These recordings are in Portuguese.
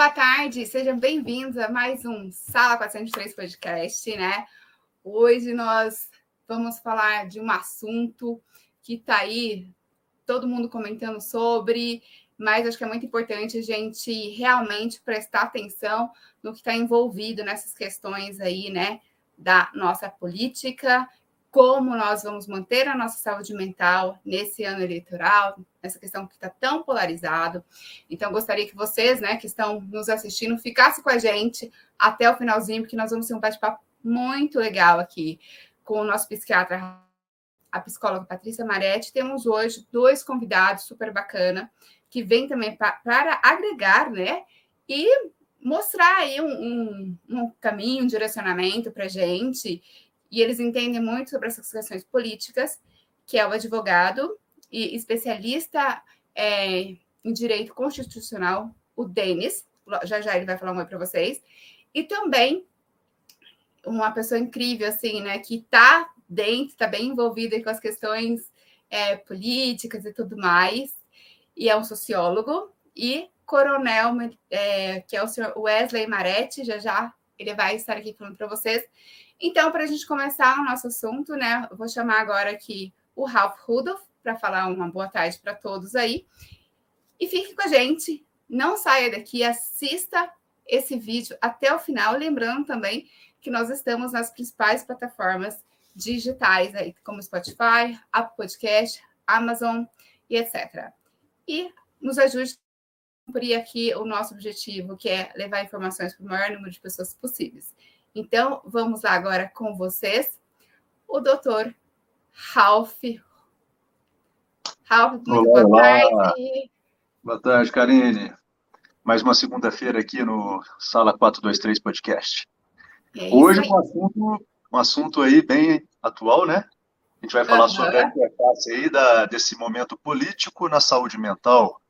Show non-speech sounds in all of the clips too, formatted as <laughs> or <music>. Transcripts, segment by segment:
Boa tarde, sejam bem-vindos a mais um Sala 403 Podcast, né? Hoje nós vamos falar de um assunto que está aí todo mundo comentando sobre, mas acho que é muito importante a gente realmente prestar atenção no que está envolvido nessas questões aí, né, da nossa política, como nós vamos manter a nossa saúde mental nesse ano eleitoral, nessa questão que está tão polarizado. Então, gostaria que vocês, né, que estão nos assistindo, ficassem com a gente até o finalzinho, porque nós vamos ter um bate-papo muito legal aqui com o nosso psiquiatra, a psicóloga Patrícia Maretti. Temos hoje dois convidados super bacana que vêm também para agregar, né, e mostrar aí um, um, um caminho, um direcionamento para gente. E eles entendem muito sobre essas questões políticas, que é o advogado e especialista é, em direito constitucional, o Denis. Já já ele vai falar um oi para vocês. E também uma pessoa incrível, assim, né, que está dentro, está bem envolvida com as questões é, políticas e tudo mais, e é um sociólogo, e coronel, é, que é o senhor Wesley Maretti, já já ele vai estar aqui falando para vocês. Então, para a gente começar o nosso assunto, né, vou chamar agora aqui o Ralph Rudolph para falar uma boa tarde para todos aí. E fique com a gente, não saia daqui, assista esse vídeo até o final, lembrando também que nós estamos nas principais plataformas digitais, aí, como Spotify, Apple Podcast, Amazon e etc. E nos ajude a cumprir aqui o nosso objetivo, que é levar informações para o maior número de pessoas possíveis. Então, vamos lá agora com vocês, o doutor Ralph. Ralph, muito Olá. boa tarde. Boa tarde, Karine. Mais uma segunda-feira aqui no Sala 423 Podcast. É Hoje um assunto, um assunto aí bem atual, né? A gente vai falar uhum. sobre a interface aí da, desse momento político na saúde mental.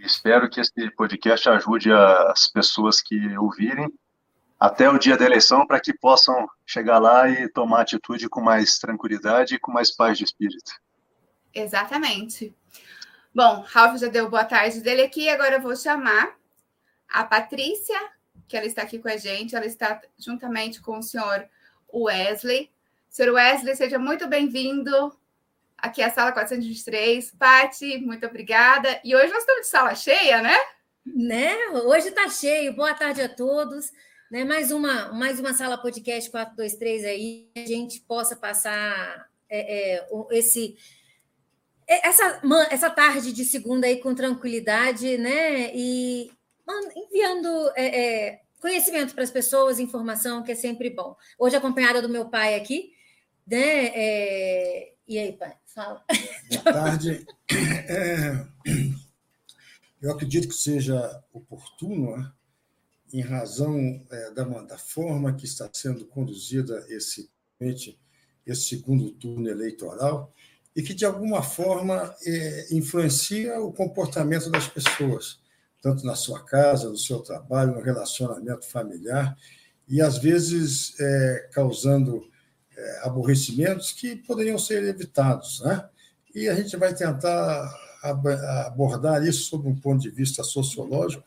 espero que esse podcast ajude as pessoas que ouvirem até o dia da eleição para que possam chegar lá e tomar atitude com mais tranquilidade e com mais paz de espírito. Exatamente. Bom, Ralf já deu boa tarde dele aqui, agora eu vou chamar a Patrícia que ela está aqui com a gente. Ela está juntamente com o senhor Wesley. Senhor Wesley, seja muito bem-vindo aqui à sala 423. Pati, muito obrigada. E hoje nós estamos de sala cheia, né? Né? Hoje está cheio. Boa tarde a todos. Né? Mais, uma, mais uma sala podcast 423 aí, a gente possa passar é, é, esse é, essa, essa tarde de segunda aí com tranquilidade, né? E enviando é, é, conhecimento para as pessoas, informação, que é sempre bom. Hoje, acompanhada do meu pai aqui, né? É... E aí, pai, fala. Boa tarde. Eu acredito que seja oportuno, né? Em razão é, da, da, forma que está sendo conduzida esse, esse segundo turno eleitoral, e que, de alguma forma, é, influencia o comportamento das pessoas tanto na sua casa, no seu trabalho, no relacionamento familiar, e às vezes é, causando é, aborrecimentos que poderiam ser evitados. Né? E a gente vai tentar abordar isso sob um ponto de vista sociológico,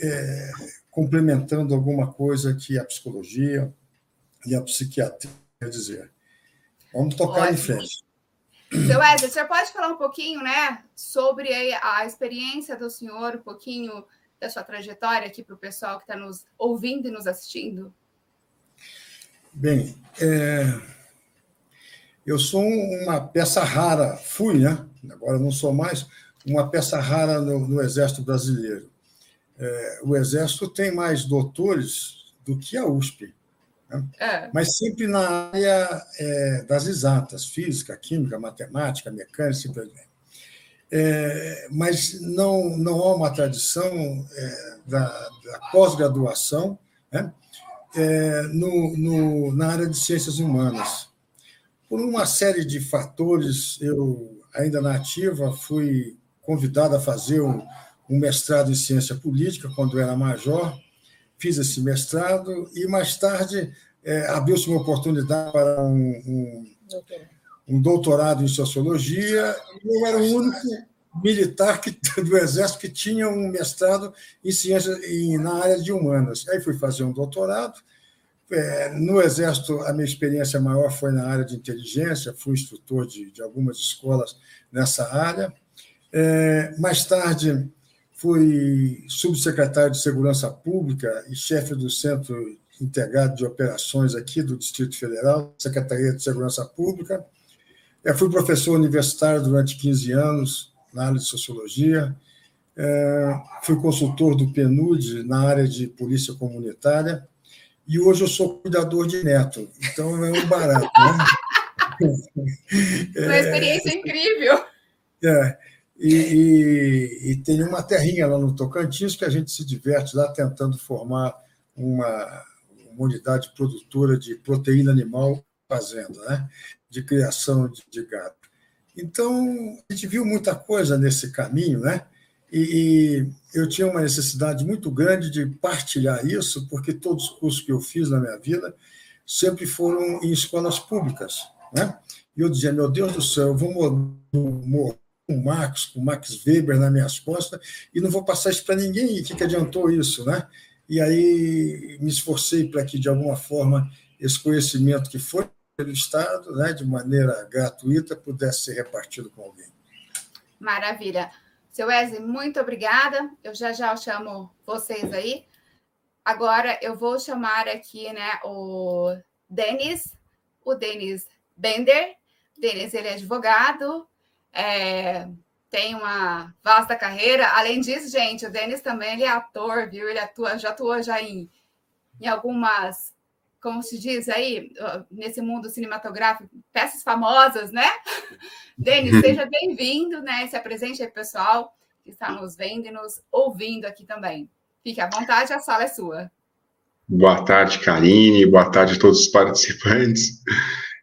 é, complementando alguma coisa que a psicologia e a psiquiatria dizer. Vamos tocar Ótimo. em frente. Seu Wesley, você pode falar um pouquinho, né, sobre a experiência do senhor, um pouquinho da sua trajetória aqui para o pessoal que está nos ouvindo e nos assistindo? Bem, é... eu sou uma peça rara, fui, né? Agora não sou mais, uma peça rara no, no Exército Brasileiro. É, o Exército tem mais doutores do que a USP. Né? É. Mas sempre na área é, das exatas, física, química, matemática, mecânica, simplesmente. É, mas não, não há uma tradição é, da, da pós-graduação né? É, no, no, na área de ciências humanas. Por uma série de fatores, eu, ainda na ativa, fui convidado a fazer um, um mestrado em ciência política quando era major, fiz esse mestrado e mais tarde é, abriu-se uma oportunidade para um, um, um, doutorado em sociologia. Eu era o único militar que, <laughs> do Exército que tinha um mestrado em ciências em, na área de humanas. Aí fui fazer um doutorado. É, no Exército, a minha experiência maior foi na área de inteligência, fui instrutor de, de algumas escolas nessa área. É, mais tarde, fui subsecretário de Segurança Pública e chefe do Centro Integrado de Operações aqui do Distrito Federal, Secretaria de Segurança Pública. Eu fui professor universitário durante 15 anos na área de Sociologia. É, fui consultor do PNUD na área de Polícia Comunitária. E hoje eu sou cuidador de neto, então é um barato. Né? <laughs> Uma experiência é, incrível. É, e, e, e, tem uma terrinha lá no Tocantins que a gente se diverte lá tentando formar uma, uma unidade produtora de proteína animal fazenda, né? de criação de, de. Então, a gente viu muita coisa nesse caminho, né? E, e, eu tinha uma necessidade muito grande de partilhar isso, porque todos os cursos que eu fiz na minha vida sempre foram em escolas públicas, né? E eu dizia, meu Deus do céu, eu vou morrer com Marx, com Max Weber nas minhas costas, e não vou passar isso para ninguém. O que, que adiantou isso, né? E aí me esforcei para que, de alguma forma, esse conhecimento que foi pelo Estado, né, de maneira gratuita, pudesse ser repartido com alguém. Maravilha. Seu Wesley, muito obrigada. Eu já já chamo vocês aí. Agora eu vou chamar aqui né, o Denis, o Denis Bender. Denis, ele é advogado, é, tem uma vasta carreira. Além disso, gente, o Denis também ele é ator, viu? Ele atua, já atuou já em, em algumas, como se diz aí, nesse mundo cinematográfico, peças famosas, né? <laughs> Denis, seja bem-vindo, né? Se apresente aí, pessoal, que está nos vendo e nos ouvindo aqui também. Fique à vontade, a sala é sua. Boa tarde, Karine. Boa tarde a todos os participantes.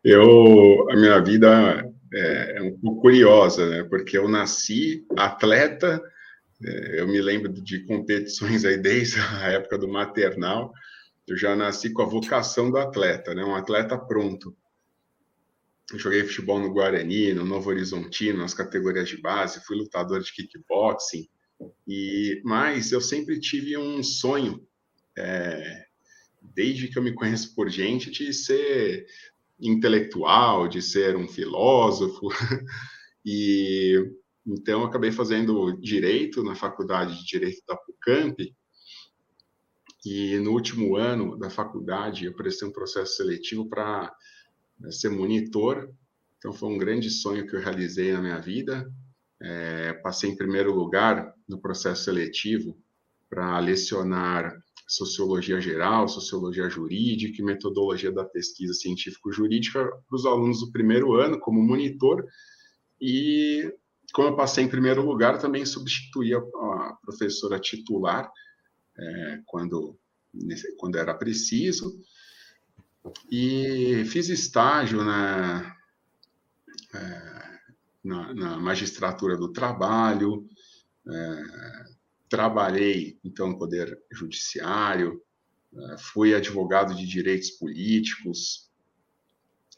Eu, a minha vida é, é, um pouco curiosa, né? Porque eu nasci atleta, é, eu me lembro de competições aí desde a <laughs> época do maternal, eu já nasci com a vocação do atleta, né? Um atleta pronto. Eu joguei futebol no Guarani, no Novo Horizontino, nas categorias de base, fui lutador de kickboxing, e mas eu sempre tive um sonho, é, desde que eu me conheço por gente, de ser intelectual, de ser um filósofo. <laughs> e então acabei fazendo direito na faculdade de direito da PUCamp. E no último ano da faculdade eu prestei um processo seletivo para né, ser monitor. Então foi um grande sonho que eu realizei na minha vida. É, passei em primeiro lugar no processo seletivo para lecionar sociologia geral, sociologia jurídica e metodologia da pesquisa científico-jurídica para os alunos do primeiro ano, como monitor. E, como eu passei em primeiro lugar, também substituí a, a professora titular é, quando, quando era preciso. E fiz estágio na, é, na, na magistratura do trabalho, é, trabalhei, então, no Poder Judiciário, eh, fui advogado de direitos políticos,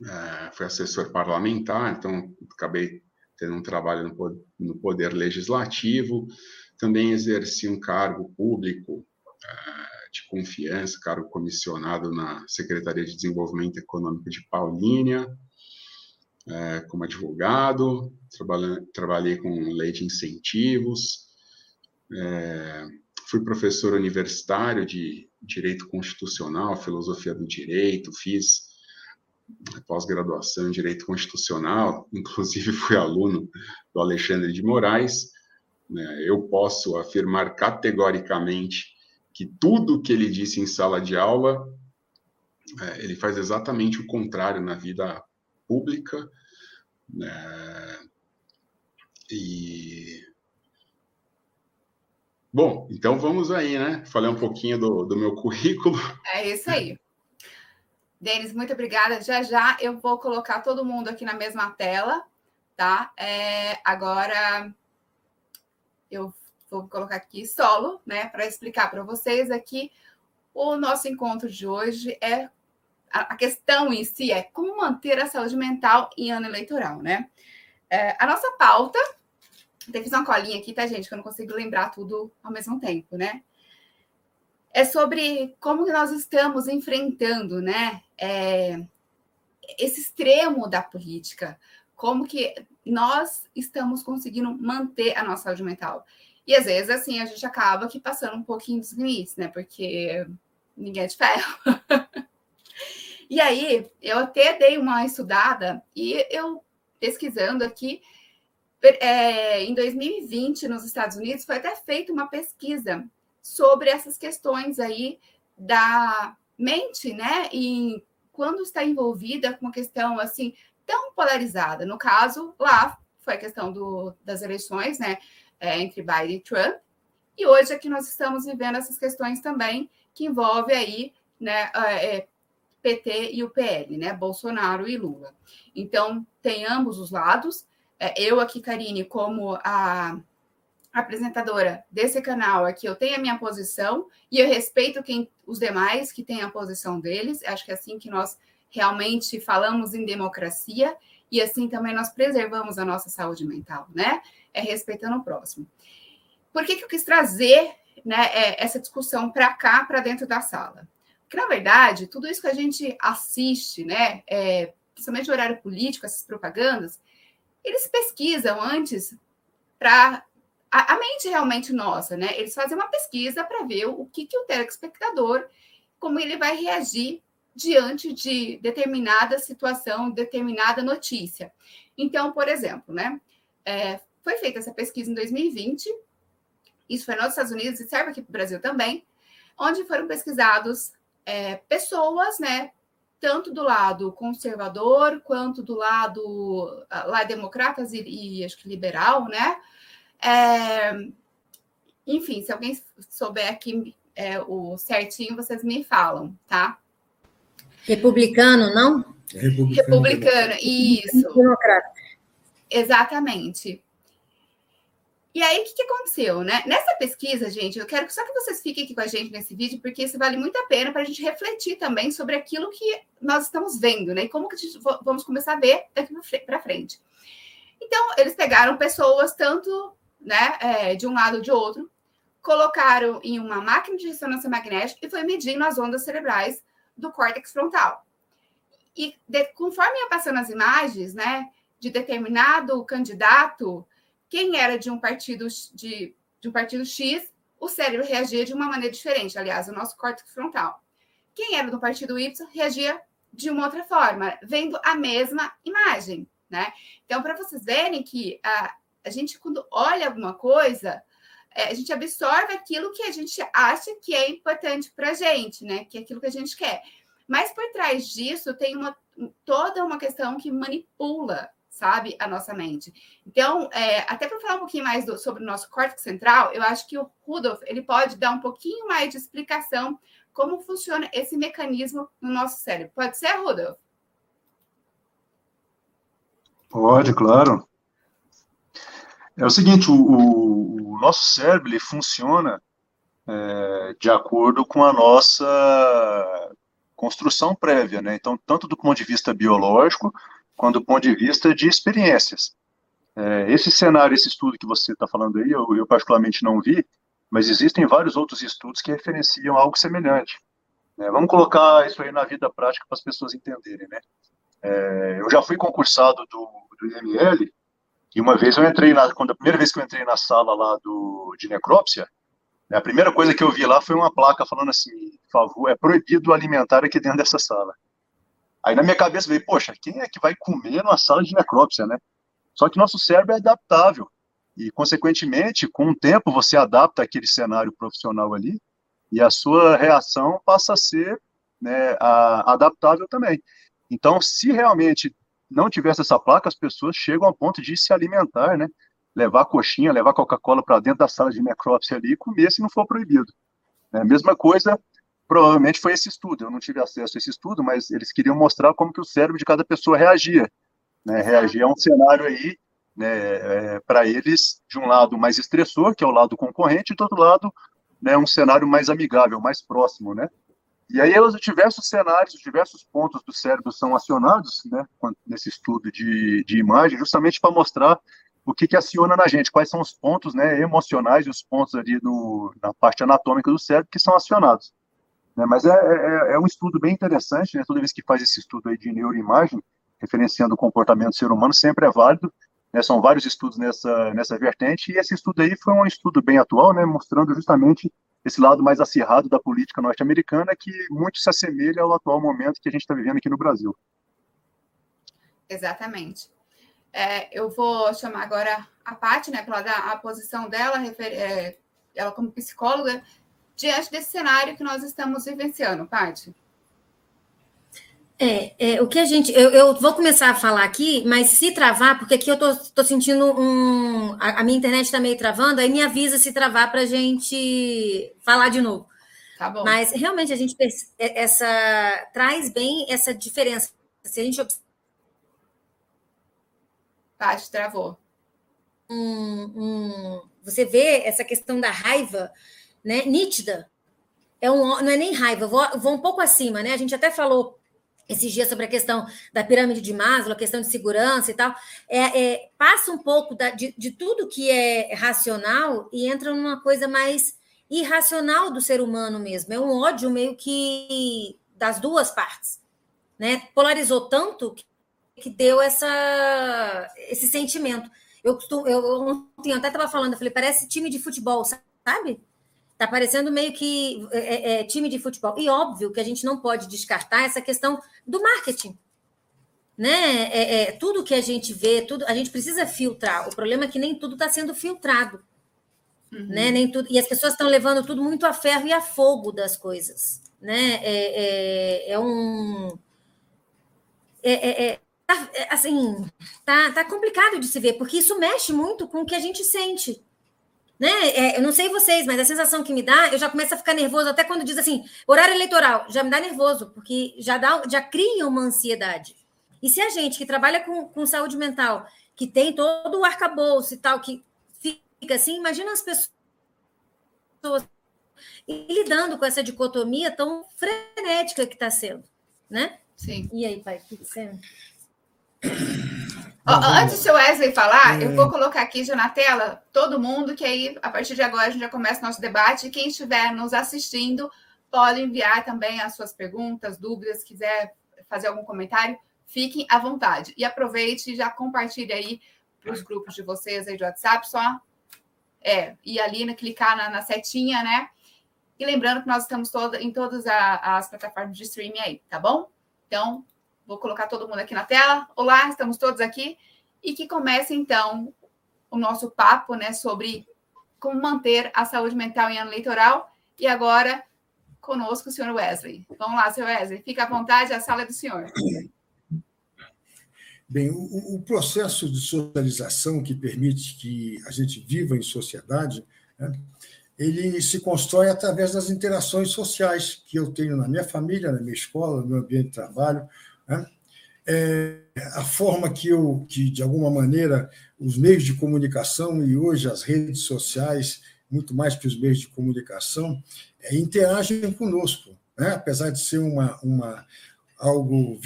eh, fui assessor parlamentar, então acabei tendo um trabalho no Poder Legislativo, também exerci um cargo público eh, de confiança, cargo comissionado na Secretaria de Desenvolvimento Econômico de Paulínia, como advogado, trabalhei com lei de incentivos, é, fui professor universitário de Direito Constitucional, Filosofia do Direito, fiz pós-graduação em Direito Constitucional, <laughs> inclusive fui aluno do Alexandre de Moraes. Né, eu posso afirmar categoricamente que tudo que ele disse em sala de aula, é, ele faz exatamente o contrário na vida pública. Né, e Bom, então vamos aí, né? Falei um pouquinho do, do meu <laughs> currículo. É isso aí. Denis, muito obrigada. Já já eu vou colocar todo mundo aqui na mesma tela, tá? É, agora eu vou colocar aqui solo, né, para explicar para vocês aqui. O nosso encontro de hoje é a questão em si é como manter a saúde mental em ano eleitoral, né? É, a nossa pauta até fiz uma colinha aqui, tá, gente? Que eu não consigo lembrar tudo ao mesmo tempo, né? É sobre como nós estamos enfrentando, né? É, esse extremo da política, como que nós estamos conseguindo manter a nossa saúde mental. E às vezes, assim, a gente acaba aqui passando um pouquinho dos limites, né? Porque ninguém é de ferro. <laughs> e aí, eu até dei uma estudada e eu pesquisando aqui, é, em 2020, nos Estados Unidos, foi até feita uma pesquisa sobre essas questões aí da mente, né? E quando está envolvida com uma questão assim tão polarizada. No caso, lá foi a questão do, das eleições, né? É, entre Biden e Trump. E hoje aqui nós estamos vivendo essas questões também que envolve aí, né? É, PT e o PL, né? Bolsonaro e Lula. Então, tem ambos os lados. É, eu aqui, Karine, como a apresentadora desse canal aqui, eu tenho a minha posição e eu respeito quem os demais que têm a posição deles. Acho que é assim que nós realmente falamos em democracia e assim também nós preservamos a nossa saúde mental, né? É respeitando o próximo. Por que, que eu quis trazer né, é, essa discussão para cá, para dentro da sala? Porque, na verdade, tudo isso que a gente assiste, né, é, principalmente o horário político, essas propagandas, eles pesquisam antes para a, a, mente realmente nossa, né? Eles fazem uma pesquisa para ver o que, que o telespectador, como ele vai reagir diante de determinada situação, determinada notícia. Então, por exemplo, né? É, foi feita essa pesquisa em 2020, isso foi nos Estados Unidos e serve aqui para o Brasil também, onde foram pesquisados é, pessoas, né? Tanto do lado conservador quanto do lado lá democratas e, e acho que liberal, né? É, enfim, se alguém souber aqui é, o certinho, vocês me falam, tá? Republicano, não? Republicano, Republicano isso. Democrata. Exatamente. E aí, o que, que, aconteceu, né? Nessa pesquisa, gente, eu quero só que vocês fiquem aqui com a gente nesse vídeo, porque isso vale muito a pena para a gente refletir também sobre aquilo que nós estamos vendo, né? E como que gente vamos começar a ver daqui para frente. Então, eles pegaram pessoas tanto né, é, de um lado ou de outro, colocaram em uma máquina de ressonância magnética e foi medindo as ondas cerebrais do córtex frontal. E de, conforme ia passando as imagens, né, de determinado candidato, quem era de um partido de, de um partido X, o cérebro reagia de uma maneira diferente. Aliás, o nosso córtex frontal. Quem era do partido Y reagia de uma outra forma, vendo a mesma imagem, né? Então, para vocês verem que a, a gente, quando olha alguma coisa, é, a gente absorve aquilo que a gente acha que é importante para a gente, né? Que é aquilo que a gente quer. Mas por trás disso tem uma, toda uma questão que manipula, sabe, a nossa mente. Então, é, até para falar um pouquinho mais do, sobre o nosso córtex central, eu acho que o Rudolf ele pode dar um pouquinho mais de explicação como funciona esse mecanismo no nosso cérebro. Pode ser, Rudolf? Pode, claro. É o seguinte, o, o, nosso cérebro ele funciona é, de acordo com a nossa construção prévia, né? Então, tanto do ponto de vista biológico, quanto do ponto de vista de experiências. É, esse cenário, esse estudo que você está falando aí, eu, eu, particularmente não vi, mas existem vários outros estudos que referenciam algo semelhante. Né? Vamos colocar isso aí na vida prática para as pessoas entenderem, né? É, eu já fui concursado do, do IML e uma vez eu entrei na, quando a primeira vez que eu entrei na sala lá do de necrópsia, né, a primeira coisa que eu vi lá foi uma placa falando assim, favor, é proibido alimentar aqui dentro dessa sala. Aí na minha cabeça veio, poxa, quem é que vai comer numa sala de necrópsia, né? Só que nosso cérebro é adaptável e, consequentemente, com o tempo você adapta aquele cenário profissional ali e a sua reação passa a ser né, a, adaptável também. Então, se realmente não tivesse essa placa, as pessoas chegam ao ponto de se alimentar, né? Levar coxinha, levar Coca-Cola para dentro da sala de necrópsia ali e comer se não for proibido. É, mesma coisa, provavelmente foi esse estudo. Eu não tive acesso a esse estudo, mas eles queriam mostrar como que o cérebro de cada pessoa reagia. Né? Reagia a um cenário aí, né, é, para eles, de um lado mais estressor, que é o lado concorrente, e do outro lado, né, um cenário mais amigável, mais próximo, né? E aí os diversos cenários, os diversos pontos do cérebro são acionados, né, nesse estudo de, de imagem, justamente para mostrar o que, que aciona na gente, quais são os pontos né, emocionais e os pontos ali do, na parte anatômica do cérebro que são acionados. Né? Mas é, é, é, um estudo bem interessante, né? toda vez que faz esse estudo aí de neuroimagem, referenciando o comportamento do ser humano, sempre é válido, né? são vários estudos nessa, nessa vertente, e esse estudo aí foi um estudo bem atual, né? mostrando justamente esse lado mais acirrado da política norte-americana, que muito se assemelha ao atual momento que a gente está vivendo aqui no Brasil. Exatamente. É, eu vou chamar agora a Paty, né, para dar a posição dela, é, ela como psicóloga, diante desse cenário que nós estamos vivenciando, Paty. É, é, o que a gente. Eu, eu, vou começar a falar aqui, mas se travar, porque aqui eu tô, tô sentindo um. A, a minha internet está meio travando, aí me avisa se travar para a gente falar de novo. Tá bom. Mas realmente a gente é, essa traz bem essa diferença. Se a gente Paty, travou. Um, um, você vê essa questão da raiva né, nítida. É um, não é nem raiva, vou, vou um pouco acima, né? A gente até falou esses dias sobre a questão da pirâmide de Maslow, a questão de segurança e tal, é, é passa um pouco da, de, de, tudo que é racional e entra numa coisa mais irracional do ser humano mesmo. É um ódio meio que das duas partes, né? Polarizou tanto que que deu essa, esse sentimento. Eu, costumo, eu ontem até estava falando, eu falei, parece time de futebol, sabe? Tá parecendo meio que é, é, é, time de futebol. E óbvio que a gente não pode descartar essa questão do marketing. Né? É, é, tudo que a gente vê, tudo a gente precisa filtrar. O problema é que nem tudo está sendo filtrado. Uhum. Né? Nem tudo, e as pessoas estão levando tudo muito a ferro e a fogo das coisas. Né? É, é, é um. Tá, é, assim, tá, tá complicado de se ver, porque isso mexe muito com o que a gente sente. Né? É, eu não sei vocês, mas a sensação que me dá, eu já começo a ficar nervoso até quando diz assim, horário eleitoral, já me dá nervoso, porque já, dá, já cria uma ansiedade. E se a gente que trabalha com, com saúde mental, que tem todo o arcabouço e tal, que fica assim, imagina as pessoas lidando com essa dicotomia tão frenética que está sendo, né? Sim. E aí, pai, o que você... Antes do seu Wesley falar, é... eu vou colocar aqui já na tela todo mundo, que aí, a partir de agora, a gente já começa o nosso debate. Quem estiver nos assistindo, pode enviar também as suas perguntas, dúvidas, quiser fazer algum comentário, fiquem à vontade. E aproveite e já compartilhe aí para os grupos de vocês aí do WhatsApp, só é, ir ali, né, clicar na, na setinha, né? E lembrando que nós estamos toda, em todas a, as plataformas de streaming aí, tá bom? Então, Vou colocar todo mundo aqui na tela. Olá, estamos todos aqui. E que comece, então, o nosso papo né, sobre como manter a saúde mental em ano eleitoral. E agora, conosco o senhor Wesley. Vamos lá, senhor Wesley. Fica à vontade, a sala é do senhor. Bem, o, o, processo de socialização que permite que a gente viva em sociedade, né, ele se constrói através das interações sociais que eu tenho na minha família, na minha escola, no meu ambiente de trabalho, né? É, a forma que eu, que de alguma maneira, os meios de comunicação e hoje as redes sociais, muito mais que os meios de comunicação, é, interagem conosco, né? apesar de ser uma, uma algo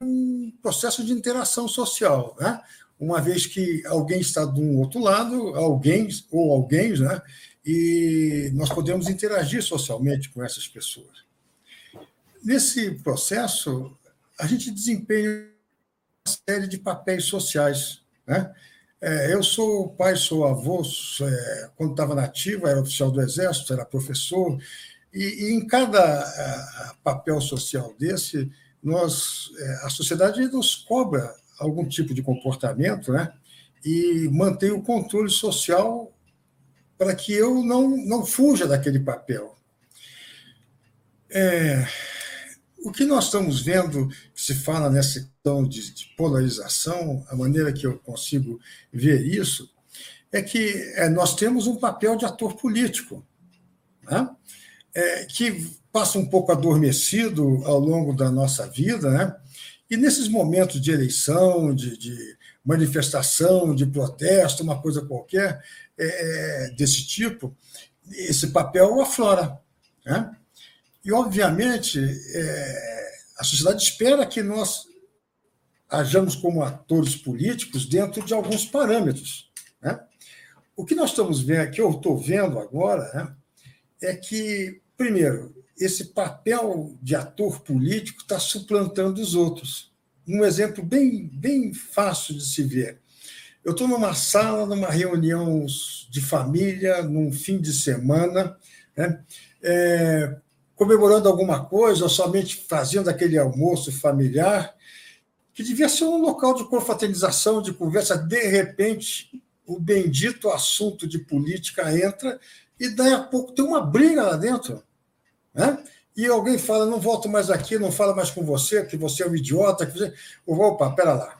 um processo de interação social, né? uma vez que alguém está um outro lado, alguém ou alguém, né? e nós podemos interagir socialmente com essas pessoas. Nesse processo, a gente desempenha uma série de papéis sociais. Né? É, eu sou pai, sou avô, é, quando estava nativo, era oficial do Exército, era professor, e, e em cada papel social desse, nós, é, a sociedade nos cobra algum tipo de comportamento né? e mantém o controle social para que eu não, não fuja daquele papel. É, o que nós estamos vendo, que se fala nessa questão de, de polarização, a maneira que eu consigo ver isso, é que é, nós temos um papel de ator político, né? é, que passa um pouco adormecido ao longo da nossa vida, né? e nesses momentos de eleição, de, de manifestação, de protesto, uma coisa qualquer é, é desse tipo, esse papel aflora. Né? E, obviamente, é, a sociedade espera que nós ajamos como atores políticos dentro de alguns parâmetros. Né? O que nós estamos vendo, que eu estou vendo agora, né, é que, primeiro, esse papel de ator político está suplantando os outros. Um exemplo bem, bem fácil de se ver. Eu estou numa sala, numa reunião de família, num fim de semana, né, é, comemorando alguma coisa, ou somente fazendo aquele almoço familiar, que devia ser um local de confraternização, de conversa. De repente, o bendito assunto de política entra e daí a pouco tem uma briga lá dentro. Né? E alguém fala, não volto mais aqui, não fala mais com você, que você é um idiota. Que você... Opa, pera lá.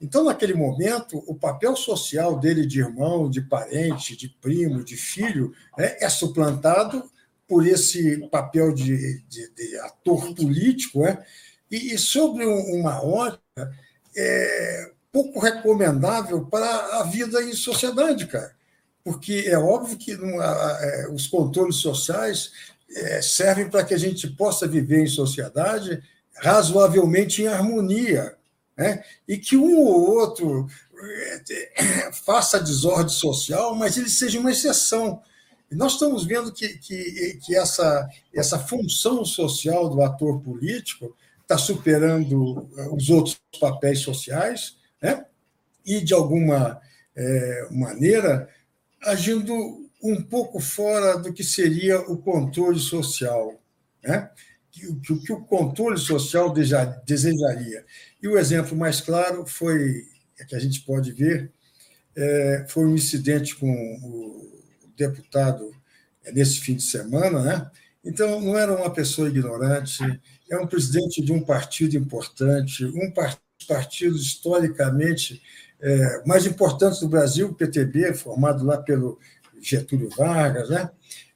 Então, naquele momento, o papel social dele de irmão, de parente, de primo, de filho, né, é suplantado por esse papel de, de, de ator político. Né? E, e sobre uma ótica é pouco recomendável para a vida em sociedade, cara. Porque é óbvio que é, os controles sociais é, servem para que a gente possa viver em sociedade razoavelmente em harmonia, né? e que um ou outro é, faça desordem social, mas ele seja uma exceção. Nós estamos vendo que, que, que essa, essa função social do ator político está superando os outros papéis sociais, né? e, de alguma é, maneira, agindo um pouco fora do que seria o controle social, né? que, que, que o controle social desejaria. E o exemplo mais claro foi, é que a gente pode ver, é, foi um incidente com o deputado é, nesse fim de semana, né? Então, não era uma pessoa ignorante, é um presidente de um partido importante, um partido historicamente é, mais importante do Brasil, o PTB, formado lá pelo Getúlio Vargas, né?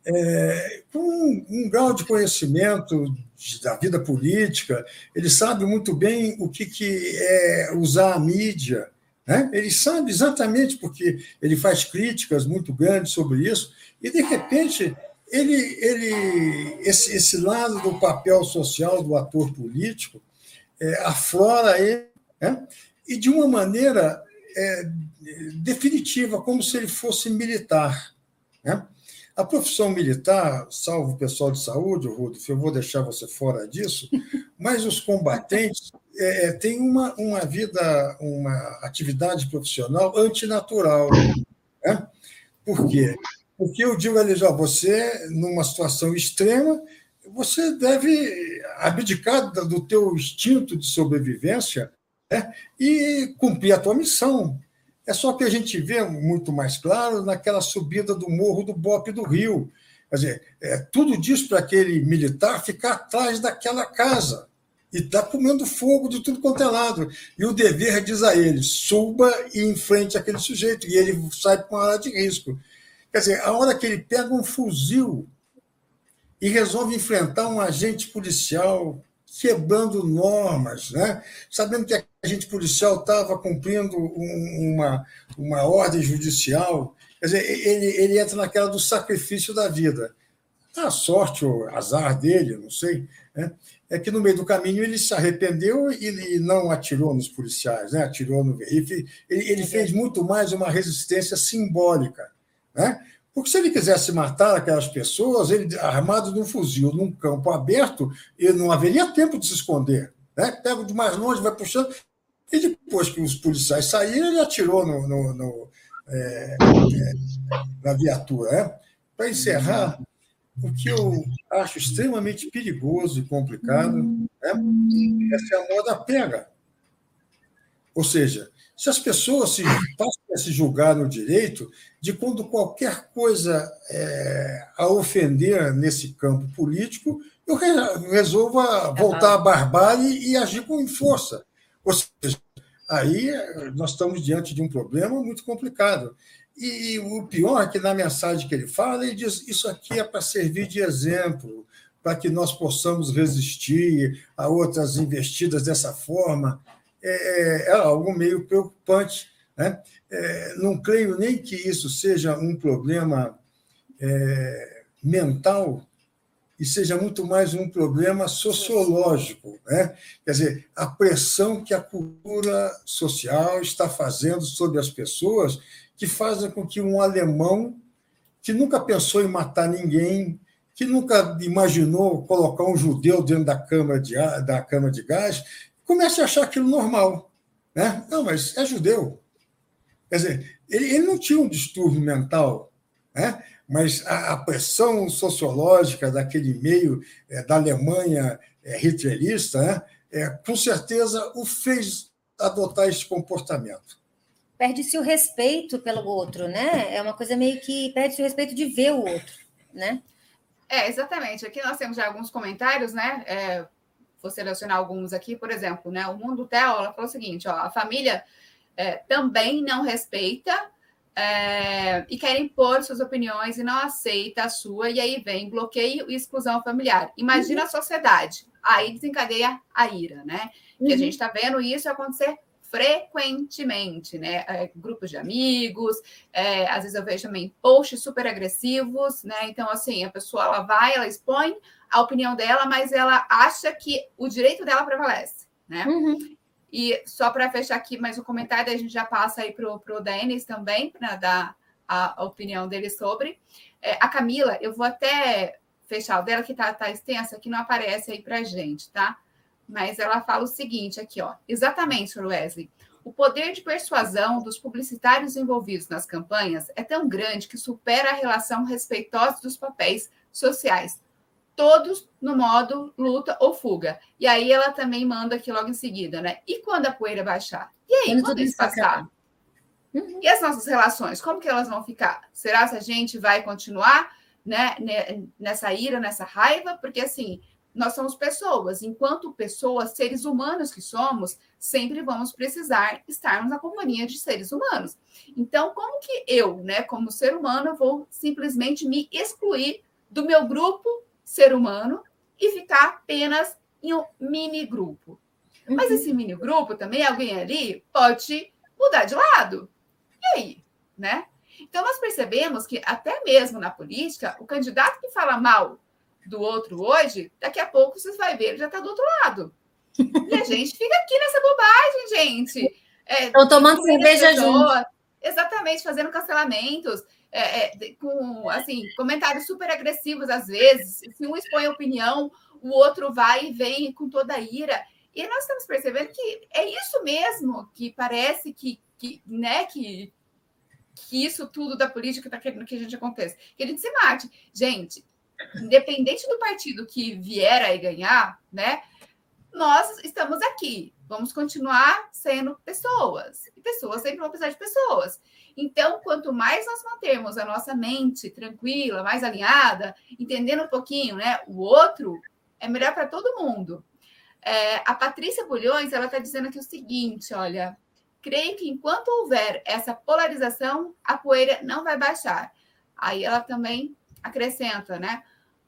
É, com um, um, grau de conhecimento da vida política, ele sabe muito bem o que, que é usar a mídia, né? ele sabe exatamente porque ele faz críticas muito grandes sobre isso, e de repente ele, ele esse, esse lado do papel social do ator político é, aflora ele, né? e de uma maneira é, definitiva, como se ele fosse militar. Né? A profissão militar, salvo o pessoal de saúde, Rudolf, eu vou deixar você fora disso, <laughs> mas os combatentes é, é, têm uma, uma vida, uma atividade profissional antinatural. Né? Por quê? Porque eu digo a eles, ó, você, numa situação extrema, você deve abdicar do teu instinto de sobrevivência né? e cumprir a tua missão. É só que a gente vê muito mais claro naquela subida do morro do Bope do Rio. Quer dizer, é, tudo diz para aquele militar ficar atrás daquela casa e está comendo fogo de tudo quanto é lado. E o dever diz a ele: suba e enfrente aquele sujeito. E ele sai com uma área de risco. Quer dizer, a hora que ele pega um fuzil e resolve enfrentar um agente policial quebrando normas, né? sabendo que a agente policial estava cumprindo um, uma, uma ordem judicial. Quer dizer, ele, ele entra naquela do sacrifício da vida. A sorte ou azar dele, não sei, né? É que no meio do caminho ele se arrependeu e não atirou nos policiais, né? atirou no veículo. Ele, ele fez muito mais uma resistência simbólica. Né? Porque se ele quisesse matar aquelas pessoas, ele armado de um fuzil num campo aberto, ele não haveria tempo de se esconder. Né? Pega de mais longe, vai puxando. E depois que os policiais saíram, ele atirou no, no, no é, é, na viatura. Né? Para encerrar, o que eu acho extremamente perigoso e complicado né? é a moda pega. Ou seja, se as pessoas se, passam a se julgar no direito de quando qualquer coisa é, a ofender nesse campo político, eu resolva voltar à barbárie e agir com força. Ou seja, aí nós estamos diante de um problema muito complicado. E o pior é que na mensagem que ele fala, ele diz: isso aqui é para servir de exemplo, para que nós possamos resistir a outras investidas dessa forma. É, é, é algo meio preocupante. Né? É, não creio nem que isso seja um problema é, mental, e seja muito mais um problema sociológico. Né? Quer dizer, a pressão que a cultura social está fazendo sobre as pessoas, que fazem com que um alemão que nunca pensou em matar ninguém, que nunca imaginou colocar um judeu dentro da câmara de, da câmara de gás, comece a achar aquilo normal. Né? Não, mas é judeu. Quer dizer, ele, ele não tinha um distúrbio mental, né? mas a, a pressão sociológica daquele meio é, da Alemanha é, hitlerista, né? é, com certeza o fez adotar esse comportamento. Perde-se o respeito pelo outro, né? É uma coisa meio que perde-se o respeito de ver o outro, né? É, exatamente. Aqui nós temos já alguns comentários, né? É, vou selecionar alguns aqui, por exemplo, né? O Mundo ela falou o seguinte: ó, a família é, também não respeita é, e quer impor suas opiniões e não aceita a sua, e aí vem bloqueio e exclusão familiar. Imagina uhum. a sociedade, aí desencadeia a ira, né? Uhum. Que a uhum. gente está vendo isso acontecer frequentemente, né? É, grupos de amigos, é, às vezes eu vejo também posts super agressivos, né? Então, assim, a pessoa ela vai, ela expõe a opinião dela, mas ela acha que o direito dela prevalece, né? Uhum. E só para fechar aqui mais um comentário, a gente já passa aí para o Denis também, para dar a, a, opinião dele sobre. É, a Camila, eu vou até fechar o dela, que está tá extensa, que não aparece aí para gente, tá? Mas ela fala o seguinte aqui, ó. Exatamente, Sr. Wesley. O poder de persuasão dos publicitários envolvidos nas campanhas é tão grande que supera a relação respeitosa dos papéis sociais todos no modo luta ou fuga. E aí ela também manda aqui logo em seguida, né? E quando a poeira baixar? E aí, quando, quando isso passar? Uhum. E as nossas relações, como que elas vão ficar? Será que a gente vai continuar né, nessa ira, nessa raiva? Porque assim, nós somos pessoas, enquanto pessoas, seres humanos que somos, sempre vamos precisar estarmos na companhia de seres humanos. Então, como que eu, né, como ser humano, vou simplesmente me excluir do meu grupo ser humano e ficar apenas em um mini grupo. Uhum. Mas esse mini grupo também, alguém ali pode mudar de lado. E aí, né? Então nós percebemos que até mesmo na política, o candidato que fala mal do outro hoje, daqui a pouco você vai ver, ele já está do outro lado. E a gente fica aqui nessa bobagem, gente. Estão é, tomando cerveja junto. Exatamente, fazendo cancelamentos é, é, com assim comentários super agressivos às vezes. Se um expõe opinião, o outro vai e vem com toda a ira. E nós estamos percebendo que é isso mesmo que parece que, que né, que, que isso tudo da política está querendo que a gente aconteça. Que a gente se mate. Gente, independente do partido que vier aí ganhar, né? Nós estamos aqui. Vamos continuar sendo pessoas. E pessoas sempre vão precisar de pessoas. Então, quanto mais nós mantermos a nossa mente tranquila, mais alinhada, entendendo um pouquinho, né, o outro, é melhor para todo mundo. É, a Patrícia Bulhões, ela está dizendo aqui o seguinte, olha, creio que enquanto houver essa polarização, a poeira não vai baixar. Aí ela também acrescenta, né?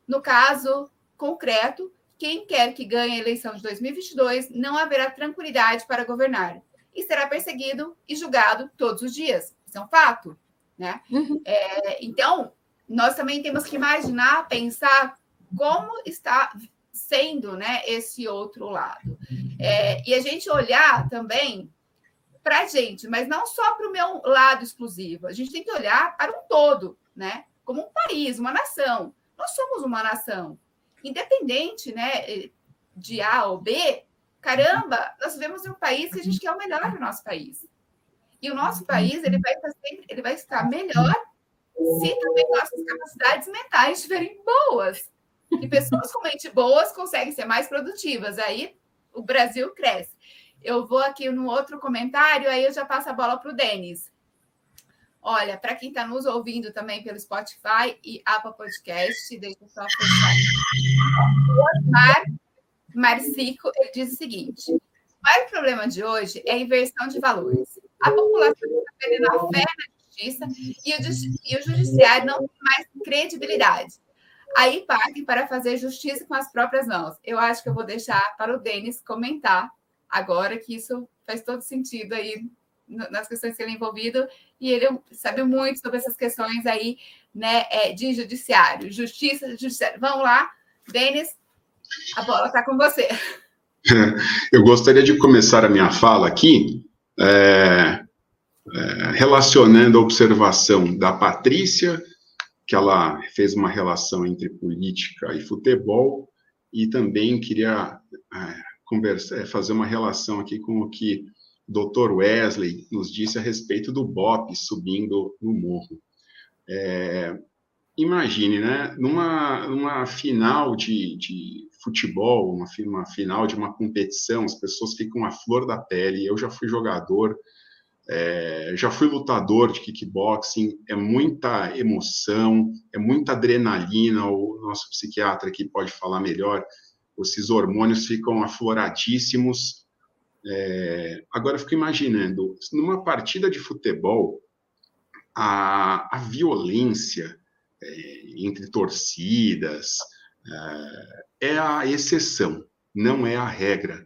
No caso concreto, quem quer que ganhe a eleição de 2022 não haverá tranquilidade para governar e será perseguido e julgado todos os dias. Isso é um fato, né? Uhum. É, então, nós também temos que imaginar, pensar como está sendo né, esse outro lado. É, e a gente olhar também para a gente, mas não só para o meu lado exclusivo. A gente tem que olhar para um todo, né? Como um país, uma nação. Nós somos uma nação. Independente né, de A ou B, caramba, nós vivemos em um país que a gente quer o melhor para o nosso país. E o nosso país ele vai, estar ele vai estar melhor se também nossas capacidades mentais estiverem boas. E pessoas com mente boas conseguem ser mais produtivas. Aí o Brasil cresce. Eu vou aqui no outro comentário, aí eu já passo a bola para o Denis. Olha, para quem está nos ouvindo também pelo Spotify e Apple Podcast, deixa só Osmar Marcico ele diz o seguinte: o maior problema de hoje é a inversão de valores a população está perdendo a fé na justiça e o, e o judiciário não tem mais credibilidade. Aí partem para fazer justiça com as próprias mãos. Eu acho que eu vou deixar para o Denis comentar agora que isso faz todo sentido aí nas questões que ele é envolvido e ele sabe muito sobre essas questões aí, né, é, de judiciário, justiça, judiciário. Vamos lá, Denis, a bola está com você. <laughs> Eu gostaria de começar a minha fala aqui é, é, relacionando a observação da Patrícia, que ela fez uma relação entre política e futebol, e também queria é, conversar, é, fazer uma relação aqui com o que Dr. Wesley nos disse a respeito do BOP subindo no morro. É, imagine, né, numa, numa final de, de futebol, uma, uma final de uma competição, as pessoas ficam à flor da pele. Eu já fui jogador, é, já fui lutador de kickboxing, é muita emoção, é muita adrenalina. O nosso psiquiatra aqui pode falar melhor. Esses hormônios ficam afloradíssimos. É, agora, eu fico imaginando, numa partida de futebol, a, a violência é, entre torcidas é, é a exceção, não é a regra.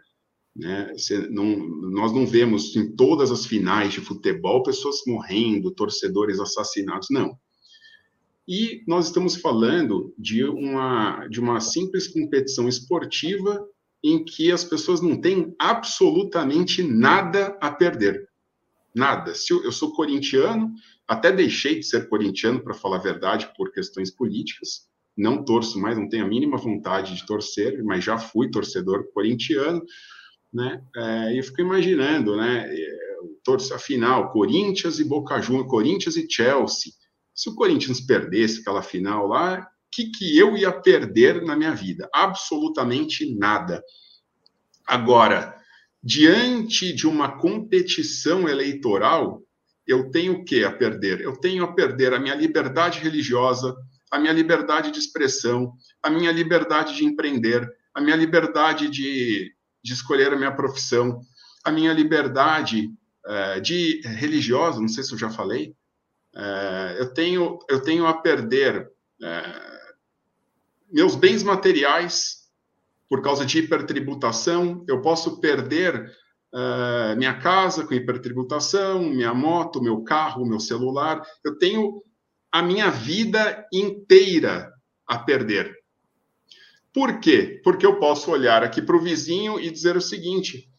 Né? Não, nós não vemos em todas as finais de futebol pessoas morrendo, torcedores assassinados, não. E nós estamos falando de uma, de uma simples competição esportiva em que as pessoas não têm absolutamente nada a perder. Nada. Se eu, eu sou corintiano, até deixei de ser corintiano, para falar a verdade, por questões políticas. Não torço mais, não tenho a mínima vontade de torcer, mas já fui torcedor corintiano né? É, e eu fico imaginando, né? É, torce a final, Corinthians e Boca Juniors, Corinthians e Chelsea. Se o Corinthians perdesse aquela final lá, que, que eu ia perder na minha vida? Absolutamente nada. Agora, diante de uma competição eleitoral, eu tenho o que a perder? Eu tenho a perder a minha liberdade religiosa, a minha liberdade de expressão, a minha liberdade de empreender, a minha liberdade de de escolher a minha profissão, a minha liberdade é, de religiosa, não sei se eu já falei, é, eu, tenho, eu tenho a perder é, meus bens materiais por causa de hipertributação, eu posso perder minha casa com hipertributação, minha moto, meu carro, meu celular, eu tenho a minha vida inteira a perder. Por quê? Porque eu posso olhar aqui para o vizinho e dizer o seguinte: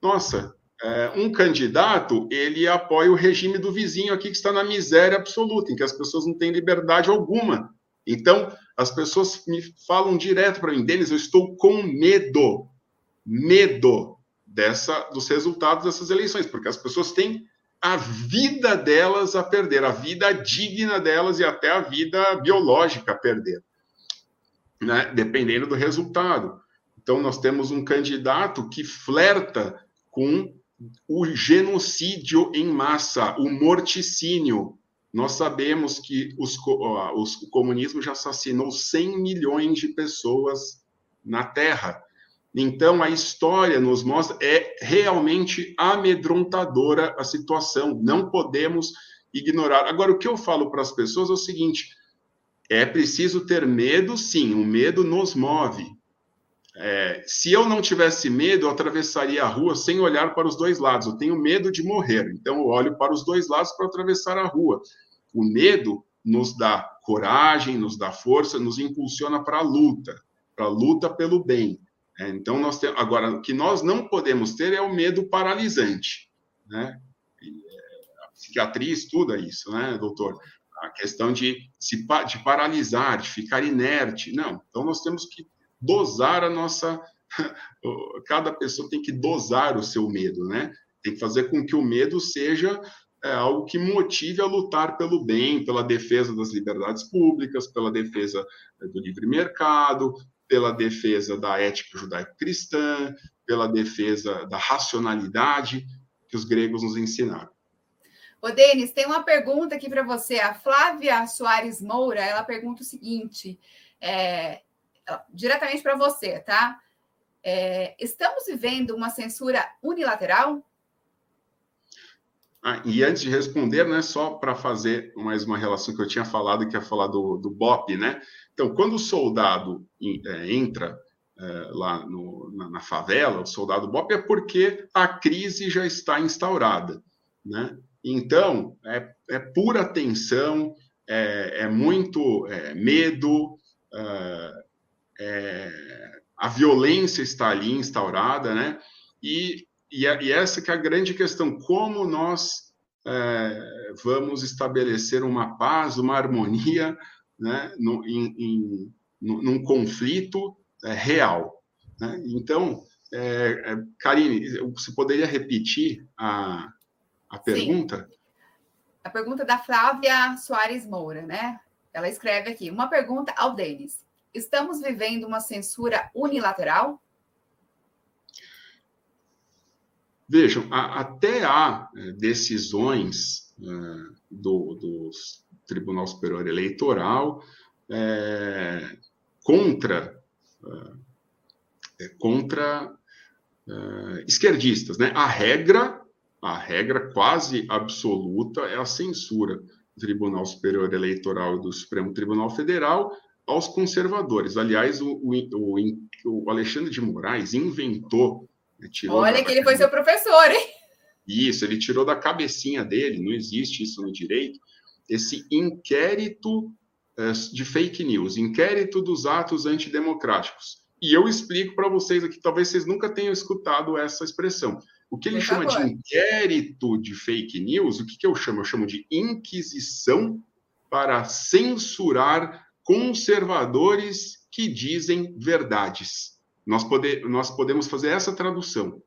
nossa, é, um candidato ele apoia o regime do vizinho aqui que está na miséria absoluta, em que as pessoas não têm liberdade alguma. Então, as pessoas me falam direto para mim, Denis, eu estou com medo, medo dessa, dos resultados dessas eleições, porque as pessoas têm a vida delas a perder, a vida digna delas e até a vida biológica a perder né, dependendo do resultado. Então, nós temos um candidato que flerta com o genocídio em massa, o morticínio. Nós sabemos que os, os, o comunismo já assassinou 100 milhões de pessoas na Terra. Então, a história nos mostra, é realmente amedrontadora a situação. Não podemos ignorar. Agora, o que eu falo para as pessoas é o seguinte: é preciso ter medo, sim, o medo nos move. É, se eu não tivesse medo, eu atravessaria a rua sem olhar para os dois lados. Eu tenho medo de morrer, então eu olho para os dois lados para atravessar a rua. O medo nos dá coragem, nos dá força, nos impulsiona para a luta, para a luta pelo bem. É, então, nós temos, agora, o que nós não podemos ter é o medo paralisante. Né? É, a psiquiatria estuda isso, né, doutor? a questão de, se, de paralisar, de ficar inerte. Não. Então, nós temos que dosar a nossa. <laughs> Cada pessoa tem que dosar o seu medo, né? Tem que fazer com que o medo seja é, algo que motive a lutar pelo bem, pela defesa das liberdades públicas, pela defesa é, do livre mercado, pela defesa da ética judaico-cristã, pela defesa da racionalidade que os gregos nos ensinaram. Ô, Denis, tem uma pergunta aqui para você. A Flávia Soares Moura, ela pergunta o seguinte, é, diretamente para você, tá? É, estamos vivendo uma censura unilateral? Ah, e antes de responder, né, só para fazer mais uma relação que eu tinha falado, que é falar do, do BOP, né? Então, quando o soldado é, entra é, lá no, na, na, favela, o soldado BOP, é porque a crise já está instaurada, né? Então, é, é pura tensão, é, é muito é, medo, a violência está ali instaurada, né? E, e, e, essa que é a grande questão, como nós é, vamos estabelecer uma paz, uma harmonia, né, no, em, em, num conflito é, real. Né? Então, é, é, Karine, você poderia repetir a, a pergunta? Sim. A pergunta da Flávia Soares Moura, né? Ela escreve aqui: uma pergunta ao Denis. Estamos vivendo uma censura unilateral? Vejam, até há é, decisões é, do, do, Tribunal Superior Eleitoral é, contra, contra esquerdistas. Né? A regra, a regra quase absoluta é a censura do Tribunal Superior Eleitoral e do Supremo Tribunal Federal aos conservadores. Aliás, o, o, o Alexandre de Moraes inventou. Olha que ele foi seu professor, hein? Isso, ele tirou da cabecinha dele, não existe isso no direito, esse inquérito eh, de fake news, inquérito dos atos antidemocráticos. E eu explico para vocês aqui, talvez vocês nunca tenham escutado essa expressão. O que ele Por chama favor. de inquérito de fake news, o que, que eu chamo? Eu chamo de inquisição para censurar conservadores que dizem verdades. Nós, pode, nós podemos fazer essa tradução.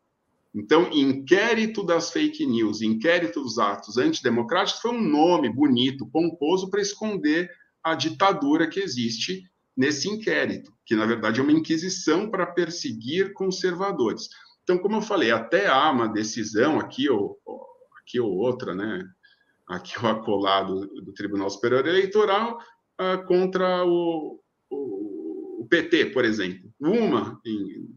Então, inquérito das fake news, inquérito dos atos antidemocráticos foi um nome bonito, pomposo, para esconder a ditadura que existe nesse inquérito, que na verdade é uma inquisição para perseguir conservadores. Então, como eu falei, até há uma decisão aqui ou, aqui ou outra, né? Aqui o acolado do Tribunal Superior Eleitoral, uh, contra o, o, o, PT, por exemplo. Uma em,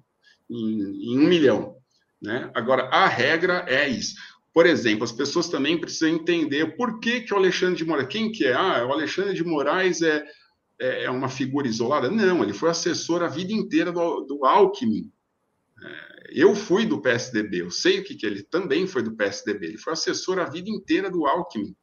em, em um milhão. Né? Agora, a regra é isso. Por exemplo, as pessoas também precisam entender por que, que o Alexandre de Moraes, quem que é? Ah, o Alexandre de Moraes é, é, é uma figura isolada? Não, ele foi assessor a vida inteira do, do Alckmin. É, eu fui do PSDB, eu sei o que, que ele também foi do PSDB, ele foi assessor a vida inteira do Alckmin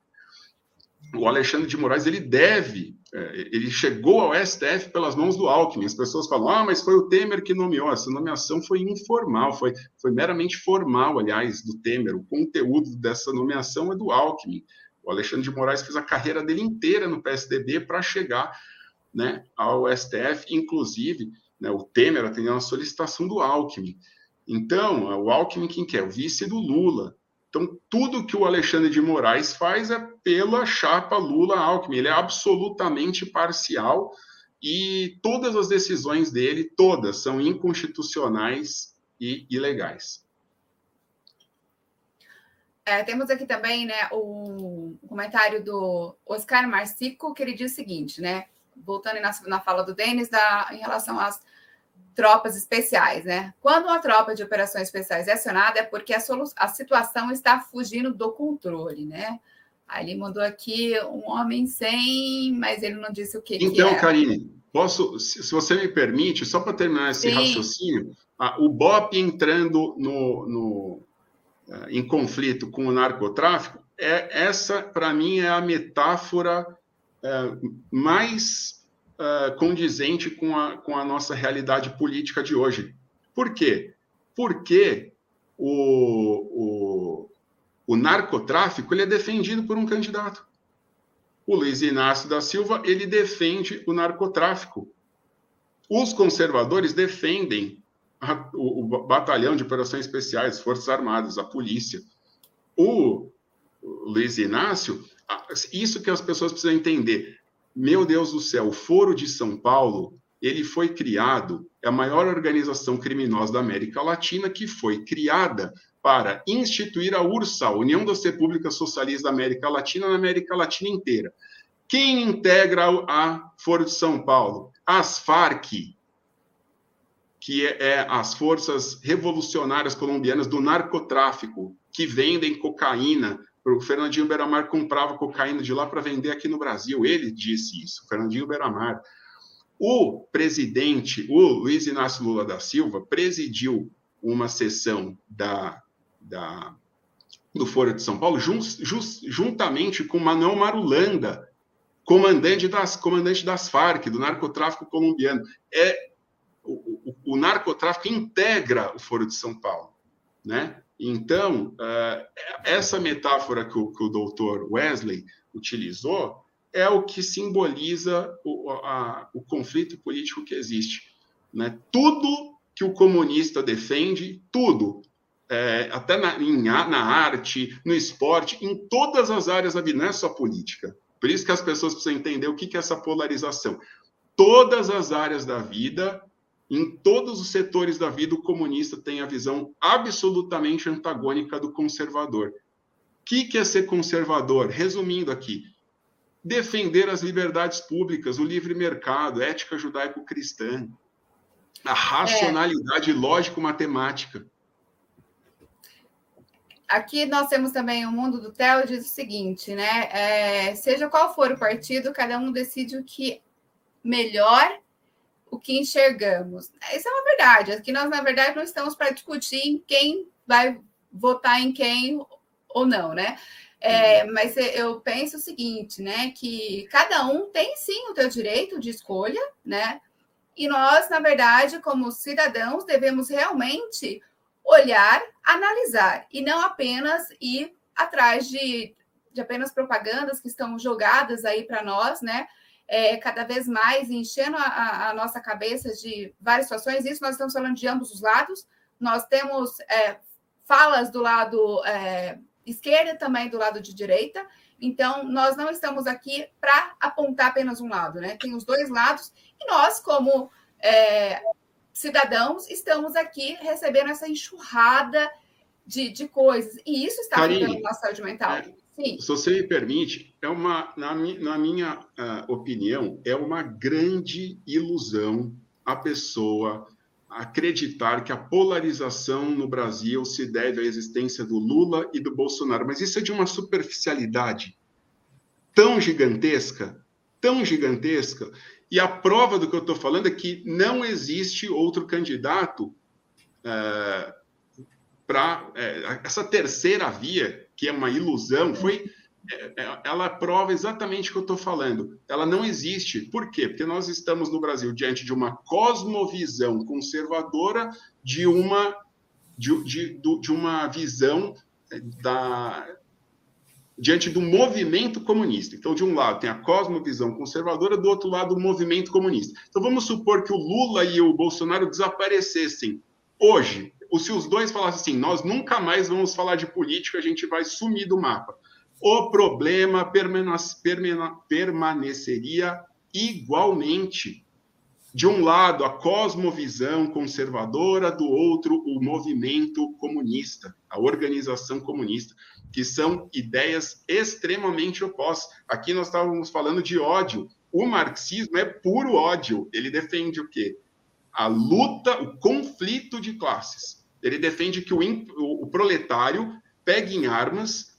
o Alexandre de Moraes ele deve, é, ele chegou ao STF pelas mãos do Alckmin. As pessoas falam, ah, mas foi o Temer que nomeou. Essa nomeação foi informal, foi, foi meramente formal, aliás, do Temer. O conteúdo dessa nomeação é do Alckmin. O Alexandre de Moraes fez a carreira dele inteira no PSDB para chegar né, ao STF, inclusive né, o Temer atendeu uma solicitação do Alckmin. Então, o Alckmin quem quer? O vice do Lula. Então, tudo que o Alexandre de Moraes faz é pela chapa Lula-Alckmin. Ele é absolutamente parcial e todas as decisões dele, todas, são inconstitucionais e ilegais. É, temos aqui também né, o, comentário do Oscar Marcico, que ele diz o seguinte, né? Voltando na, na fala do Denis, em relação às tropas especiais, né? Quando uma tropa de operações especiais é acionada, é porque a, a situação está fugindo do controle, né? Aí ele mandou aqui um homem sem, mas ele não disse o que. Então, que é. Karine, posso, se você me permite, só para terminar esse Sim. raciocínio, a, o BOP entrando no, no, uh, em conflito com o narcotráfico, é, essa, para mim, é a metáfora uh, mais uh, condizente com a, com a nossa realidade política de hoje. Por quê? Porque o, o, o narcotráfico ele é defendido por um candidato. O Luiz Inácio da Silva ele defende o narcotráfico. Os conservadores defendem a, o, o, batalhão de operações especiais, Forças Armadas, a polícia. O, o Luiz Inácio, isso que as pessoas precisam entender. Meu Deus do céu, o Foro de São Paulo, ele foi criado, é a maior organização criminosa da América Latina que foi criada para instituir a URSA, União das Repúblicas Socialistas da América Latina, na América Latina inteira. Quem integra a Foro de São Paulo? As Farc, que é, é as Forças Revolucionárias Colombianas do Narcotráfico, que vendem cocaína o Fernandinho Beramar comprava cocaína de lá para vender aqui no Brasil. Ele disse isso, Fernandinho Beramar. O presidente, o Luiz Inácio Lula da Silva, presidiu uma sessão da, da, do Foro de São Paulo, jun, juntamente com Manuel Marulanda, comandante das, comandante das Farc, do narcotráfico colombiano. É o, o, narcotráfico integra o Foro de São Paulo, né? Então, uh, essa metáfora que o, que o doutor Wesley utilizou é o que simboliza o, a, o conflito político que existe. Né? Tudo que o comunista defende, tudo, é, até na, em, na arte, no esporte, em todas as áreas da vida, não é só política. Por isso que as pessoas precisam entender o que é essa polarização. Todas as áreas da vida, em todos os setores da vida, o comunista tem a visão absolutamente antagônica do conservador. O que é ser conservador? Resumindo aqui, defender as liberdades públicas, o livre mercado, ética judaico-cristã, a racionalidade é. lógico-matemática. Aqui nós temos também o mundo do Theo diz o seguinte, né? É, seja qual for o partido, cada um decide o que melhor o que enxergamos. Isso é uma verdade. Aqui nós, na verdade, não estamos para discutir em quem vai votar em quem ou não, né? É, uhum. mas eu penso o seguinte, né? Que cada um tem sim o seu direito de escolha, né? E nós, na verdade, como cidadãos, devemos realmente olhar, analisar e não apenas ir atrás de, de apenas propagandas que estão jogadas aí para nós, né? É, cada vez mais enchendo a, a, nossa cabeça de várias situações. Isso nós estamos falando de ambos os lados. Nós temos é, falas do lado é, esquerda também do lado de direita. Então, nós não estamos aqui para apontar apenas um lado, né? Tem os dois lados, e nós, como é, cidadãos, estamos aqui recebendo essa enxurrada de, de coisas. E isso está afetando a nossa saúde mental. É, Sim. Se você me permite, é uma, na, na minha uh, opinião, é uma grande ilusão a pessoa acreditar que a polarização no Brasil se deve à existência do Lula e do Bolsonaro, mas isso é de uma superficialidade tão gigantesca, tão gigantesca, e a prova do que eu estou falando é que não existe outro candidato é, para é, essa terceira via, que é uma ilusão, foi é, é, ela prova exatamente o que eu estou falando. Ela não existe. Por quê? Porque nós estamos no Brasil diante de uma cosmovisão conservadora, de uma, de, de, de uma visão é, da, diante do movimento comunista. Então, de um lado tem a cosmovisão conservadora, do outro lado o movimento comunista. Então, vamos supor que o Lula e o Bolsonaro desaparecessem hoje. Ou se os dois falassem assim, nós nunca mais vamos falar de política, a gente vai sumir do mapa o problema permaneceria igualmente. De um lado, a cosmovisão conservadora, do outro, o movimento comunista, a organização comunista, que são ideias extremamente opostas. Aqui nós estávamos falando de ódio. O marxismo é puro ódio. Ele defende o quê? A luta, o conflito de classes. Ele defende que o, o proletário pegue em armas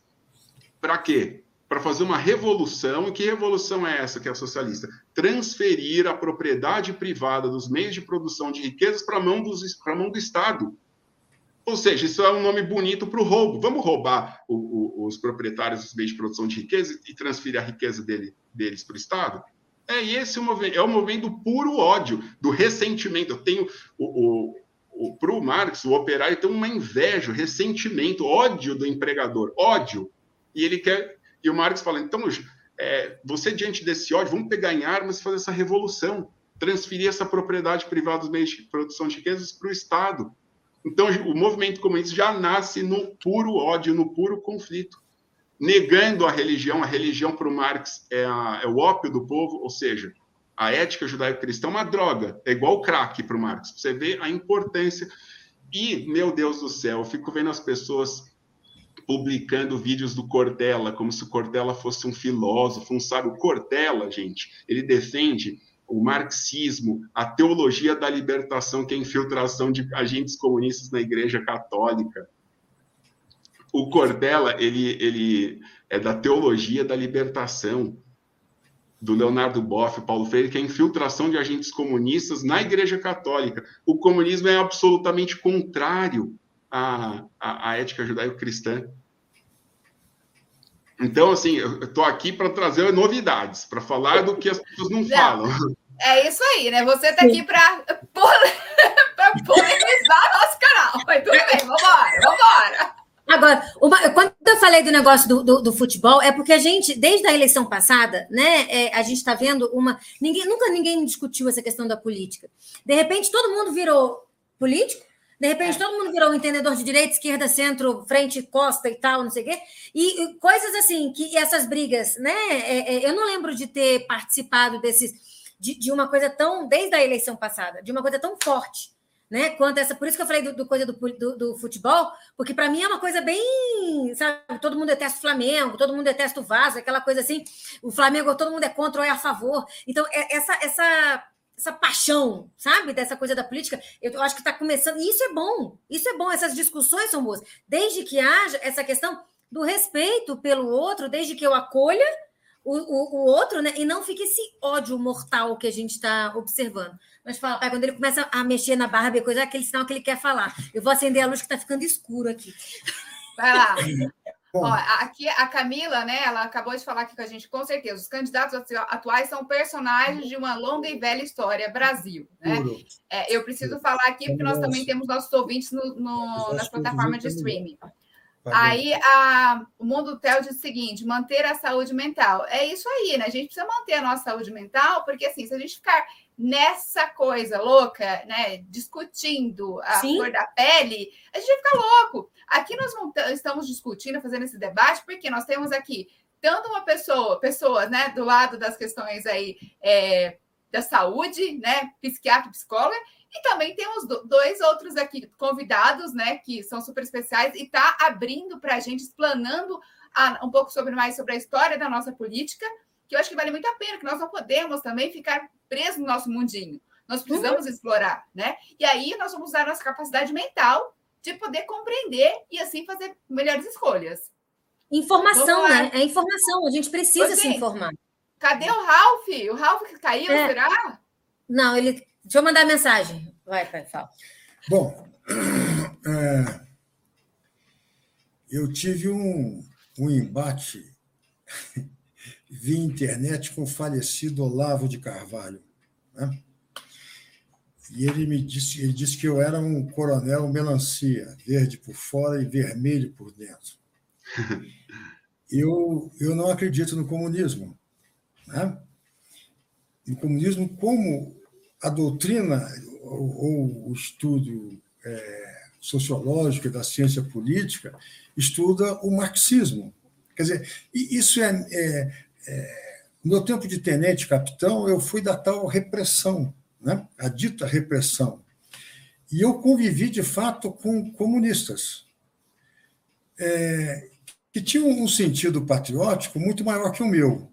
para quê? Para fazer uma revolução. E que revolução é essa que é socialista? Transferir a propriedade privada dos meios de produção de riquezas para a mão, mão do Estado. Ou seja, isso é um nome bonito para o roubo. Vamos roubar o, o, os proprietários dos meios de produção de riqueza e transferir a riqueza dele, deles para o Estado? É esse o movimento, é o movimento do puro ódio, do ressentimento. Eu tenho o, para o Marx, o operário tem uma inveja, ressentimento, ódio do empregador, ódio e ele quer. E o Marx fala: então, é, você diante desse ódio, vamos pegar em armas e fazer essa revolução, transferir essa propriedade privada dos meios de produção de riquezas para o Estado. Então, o movimento comunista já nasce no puro ódio, no puro conflito, negando a religião. A religião para o Marx é, a, é o ópio do povo, ou seja, a ética judaico-cristã é uma droga, é igual o crack para o Marx. Você vê a importância. E, meu Deus do céu, eu fico vendo as pessoas publicando vídeos do Cortella, como se o Cortella fosse um filósofo, um sábio. O Cortella, gente, ele defende o marxismo, a teologia da libertação, que é a infiltração de agentes comunistas na Igreja Católica. O Cortella, ele, ele é da teologia da libertação, do Leonardo Boff, Paulo Freire, que é a infiltração de agentes comunistas na Igreja Católica. O comunismo é absolutamente contrário à, à, à ética judaico-cristã. Então, assim, eu estou aqui para trazer novidades, para falar do que as pessoas não, não, falam. É isso aí, né? Você está aqui para vai <laughs> polemizar nosso canal. Mas tudo bem, vambora, vambora. Agora, uma, quando eu falei do negócio do, do, do, futebol, é porque a gente, desde a eleição passada, né, é, a gente está vendo uma. Ninguém, nunca ninguém discutiu essa questão da política. De repente, todo mundo virou político, de repente, é. todo mundo virou um entendedor de direita, esquerda, centro, frente, costa e tal, não sei o quê. E, e coisas assim, que essas brigas, né? É, é, eu não lembro de ter participado desses, de, de, uma coisa tão, desde a eleição passada, de uma coisa tão forte, né? Quanto essa. Por isso que eu falei do, do coisa do, do, do, futebol, porque para mim é uma coisa bem. Sabe, todo mundo detesta o Flamengo, todo mundo detesta o Vasco, aquela coisa assim. O Flamengo, todo mundo é contra ou é a favor. Então, é, essa. essa essa paixão, sabe, dessa coisa da política, eu acho que está começando, e isso é bom, isso é bom, essas discussões são boas, desde que haja essa questão do respeito pelo outro, desde que eu acolha o, o, o outro, né, e não fique esse ódio mortal que a gente está observando. Mas fala, pai, quando ele começa a mexer na barba e coisa, é aquele sinal que ele quer falar. Eu vou acender a luz que está ficando escuro aqui. Vai lá. <laughs> Ó, aqui a Camila, né? Ela acabou de falar aqui com a gente, com certeza. Os candidatos atuais são personagens de uma longa e velha história Brasil. Né? É, eu preciso falar aqui porque nós também temos nossos ouvintes no, no nas plataformas de streaming. Aí a, o Mundo Tel diz o seguinte: manter a saúde mental. É isso aí, né? A gente precisa manter a nossa saúde mental, porque assim, se a gente ficar nessa coisa louca, né, discutindo a Sim. cor da pele, a gente vai ficar louco. Aqui nós estamos discutindo, fazendo esse debate, porque nós temos aqui tanto uma pessoa, pessoas, né, do lado das questões aí é, da saúde, né, psiquiatra, psicóloga, e também temos dois outros aqui convidados, né, que são super especiais e tá abrindo para a gente, explanando a, um pouco sobre mais sobre a história da nossa política, que eu acho que vale muito a pena, que nós não podemos também ficar presos no nosso mundinho. Nós precisamos uhum. explorar, né? E aí nós vamos usar nossa capacidade mental de poder compreender e assim fazer melhores escolhas. Informação, né? É informação, a gente precisa se informar. Cadê o Ralph? O Ralph que caiu, é. será? Não, ele. Deixa eu mandar mensagem. Vai, pai, fala. Bom, <clears throat> é, eu tive um, um embate <laughs> via internet com o falecido Olavo de Carvalho. Né? E ele me disse, ele disse que eu era um coronel melancia, verde por fora e vermelho por dentro. <laughs> Eu, eu não acredito no comunismo. Né? No comunismo, como a doutrina ou, ou o estudo é, sociológico da ciência política estuda o marxismo. Quer dizer, isso é, é, é no tempo de tenente-capitão, eu fui da tal repressão né? a dita repressão. E eu convivi, de fato, com comunistas, é, que tinham um sentido patriótico muito maior que o meu.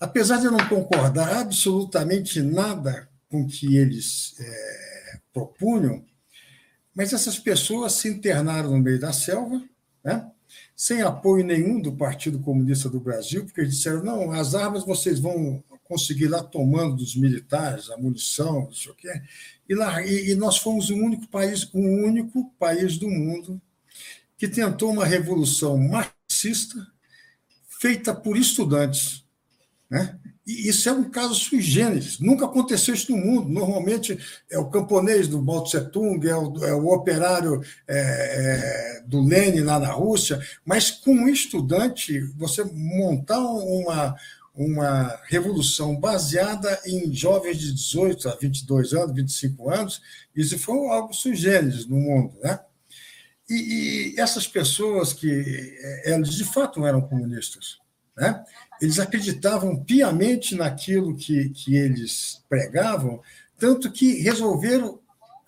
Apesar de eu não concordar absolutamente nada com que eles é, propunham, mas essas pessoas se internaram no meio da selva, né? sem apoio nenhum do Partido Comunista do Brasil, porque disseram: não, as armas vocês vão conseguir lá tomando dos militares a munição, não sei o quê. E, lá, e, e nós fomos o único país, o único país do mundo que tentou uma revolução marxista feita por estudantes. Né? E isso é um caso sui generis, nunca aconteceu isso no mundo. Normalmente é o camponês do Mao Tse Tung, é o, é o operário é, é, do Lenin lá na Rússia, mas com um estudante, você montar uma, uma revolução baseada em jovens de 18 a 22 anos, 25 anos, isso foi algo sui generis no mundo. Né? E, e essas pessoas que é, elas de fato não eram comunistas, né? Eles acreditavam piamente naquilo que, que eles pregavam, tanto que resolveram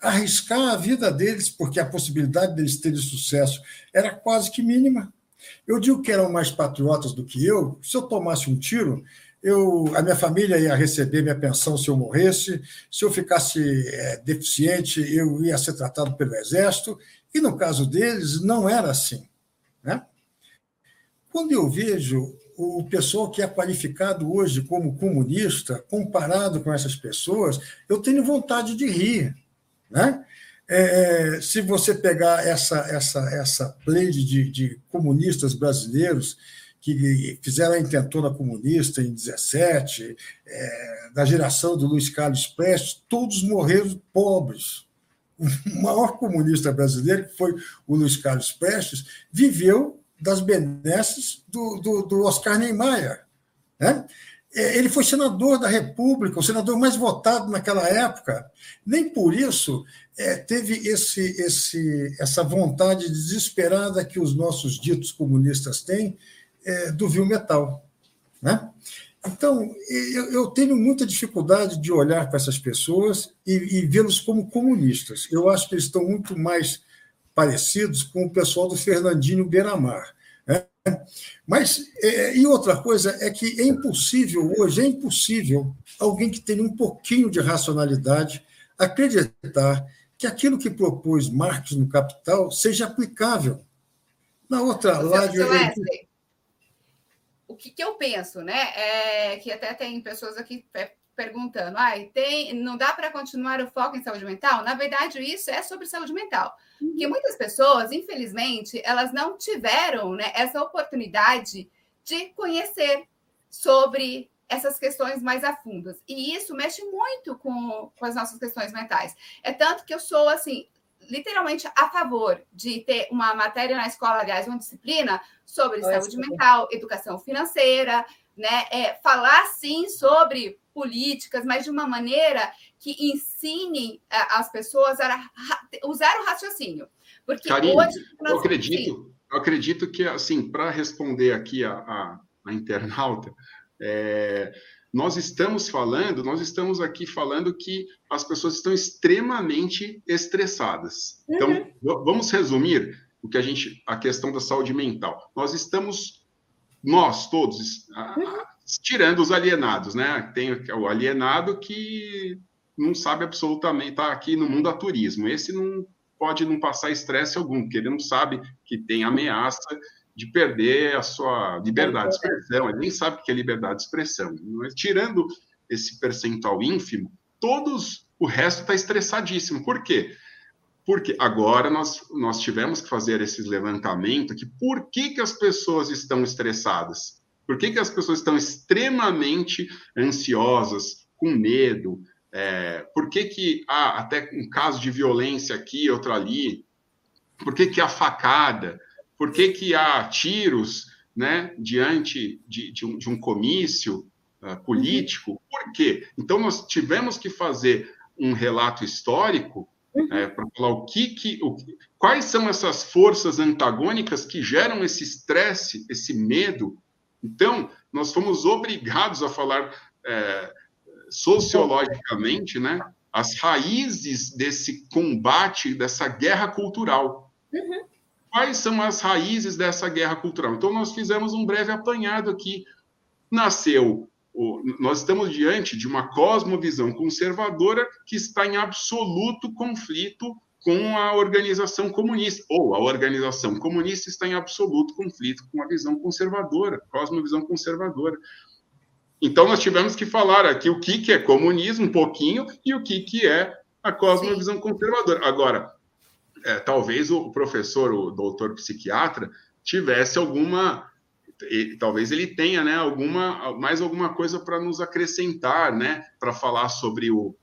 arriscar a vida deles, porque a possibilidade deles terem sucesso era quase que mínima. Eu digo que eram mais patriotas do que eu. Se eu tomasse um tiro, eu, a minha família ia receber minha pensão se eu morresse. Se eu ficasse é, deficiente, eu ia ser tratado pelo Exército. E no caso deles, não era assim. Né? Quando eu vejo o pessoal que é qualificado hoje como comunista, comparado com essas pessoas, eu tenho vontade de rir. Né? É, se você pegar essa, essa, essa play de, de comunistas brasileiros que fizeram a intentona comunista em 17, é, da geração do Luiz Carlos Prestes, todos morreram pobres. o maior comunista brasileiro, que foi o Luiz Carlos Prestes, viveu das benesses do, do, do Oscar Niemeyer. Né? É, ele foi senador da República, o senador mais votado naquela época. Nem por isso é, teve esse, esse, essa vontade desesperada que os nossos ditos comunistas têm é, do vil metal. Né? Então, eu, eu, tenho muita dificuldade de olhar para essas pessoas e, e vê-los como comunistas. Eu acho que eles estão muito mais parecidos com o pessoal do Fernandinho Beiramar. Né? Mas, é, e outra coisa é que é impossível, hoje, é impossível alguém que tenha um pouquinho de racionalidade acreditar que aquilo que propôs Marx no Capital seja aplicável. Na outra live. O que, que, eu penso, né? É que até tem pessoas aqui perguntando: ah, tem, não dá para continuar o foco em saúde mental? Na verdade, isso é sobre saúde mental. Porque uhum. muitas pessoas, infelizmente, elas não tiveram né, essa oportunidade de conhecer sobre essas questões mais a fundas. E isso mexe muito com, com as nossas questões mentais. É tanto que eu sou, assim, literalmente a favor de ter uma matéria na escola, aliás, uma disciplina sobre saúde mental, educação financeira, né? É, falar sim sobre políticas, mas de uma maneira que ensine é, as pessoas a usar o raciocínio. Porque Karine, hoje. Eu acredito, eu acredito que, assim, para responder aqui a, a, a internauta, é, nós estamos falando, nós estamos aqui falando que as pessoas estão extremamente estressadas. Então, uhum. Então, vamos resumir o que a gente, a questão da saúde mental. Nós estamos, nós todos, uhum. Tirando os alienados, né? Tem o alienado que não sabe absolutamente, está aqui no mundo a turismo. Esse não pode não passar estresse algum, porque ele não sabe que tem ameaça de perder a sua liberdade de expressão, ele nem sabe o que é liberdade de expressão. Mas, tirando esse percentual ínfimo, todos o resto está estressadíssimo. Por quê? Porque agora nós, nós tivemos que fazer esses levantamentos aqui. Por que, que as pessoas estão estressadas? Por que, que as pessoas estão extremamente ansiosas, com medo? É, por que, que há ah, até um caso de violência aqui, outro ali? Por que, que a facada? Por que, que há tiros né, diante de, de, um, de um, comício uh, político? Por quê? Então, nós tivemos que fazer um relato histórico uhum. é, para falar o que, que o, quais são essas forças antagônicas que geram esse estresse, esse medo. Então, nós fomos obrigados a falar é, sociologicamente, né, as raízes desse combate, dessa guerra cultural. Uhum quais são as raízes dessa guerra cultural. Então, nós fizemos um breve apanhado aqui. Nasceu, nós estamos diante de uma cosmovisão conservadora que está em absoluto conflito com a organização comunista, ou a organização comunista está em absoluto conflito com a visão conservadora, cosmovisão conservadora. Então, nós tivemos que falar aqui o que, que é comunismo, um pouquinho, e o que, que é a cosmovisão Sim. conservadora. Agora, é, talvez o professor, o doutor psiquiatra, tivesse alguma, talvez ele tenha, né, alguma, mais alguma coisa para nos acrescentar, né, para falar sobre o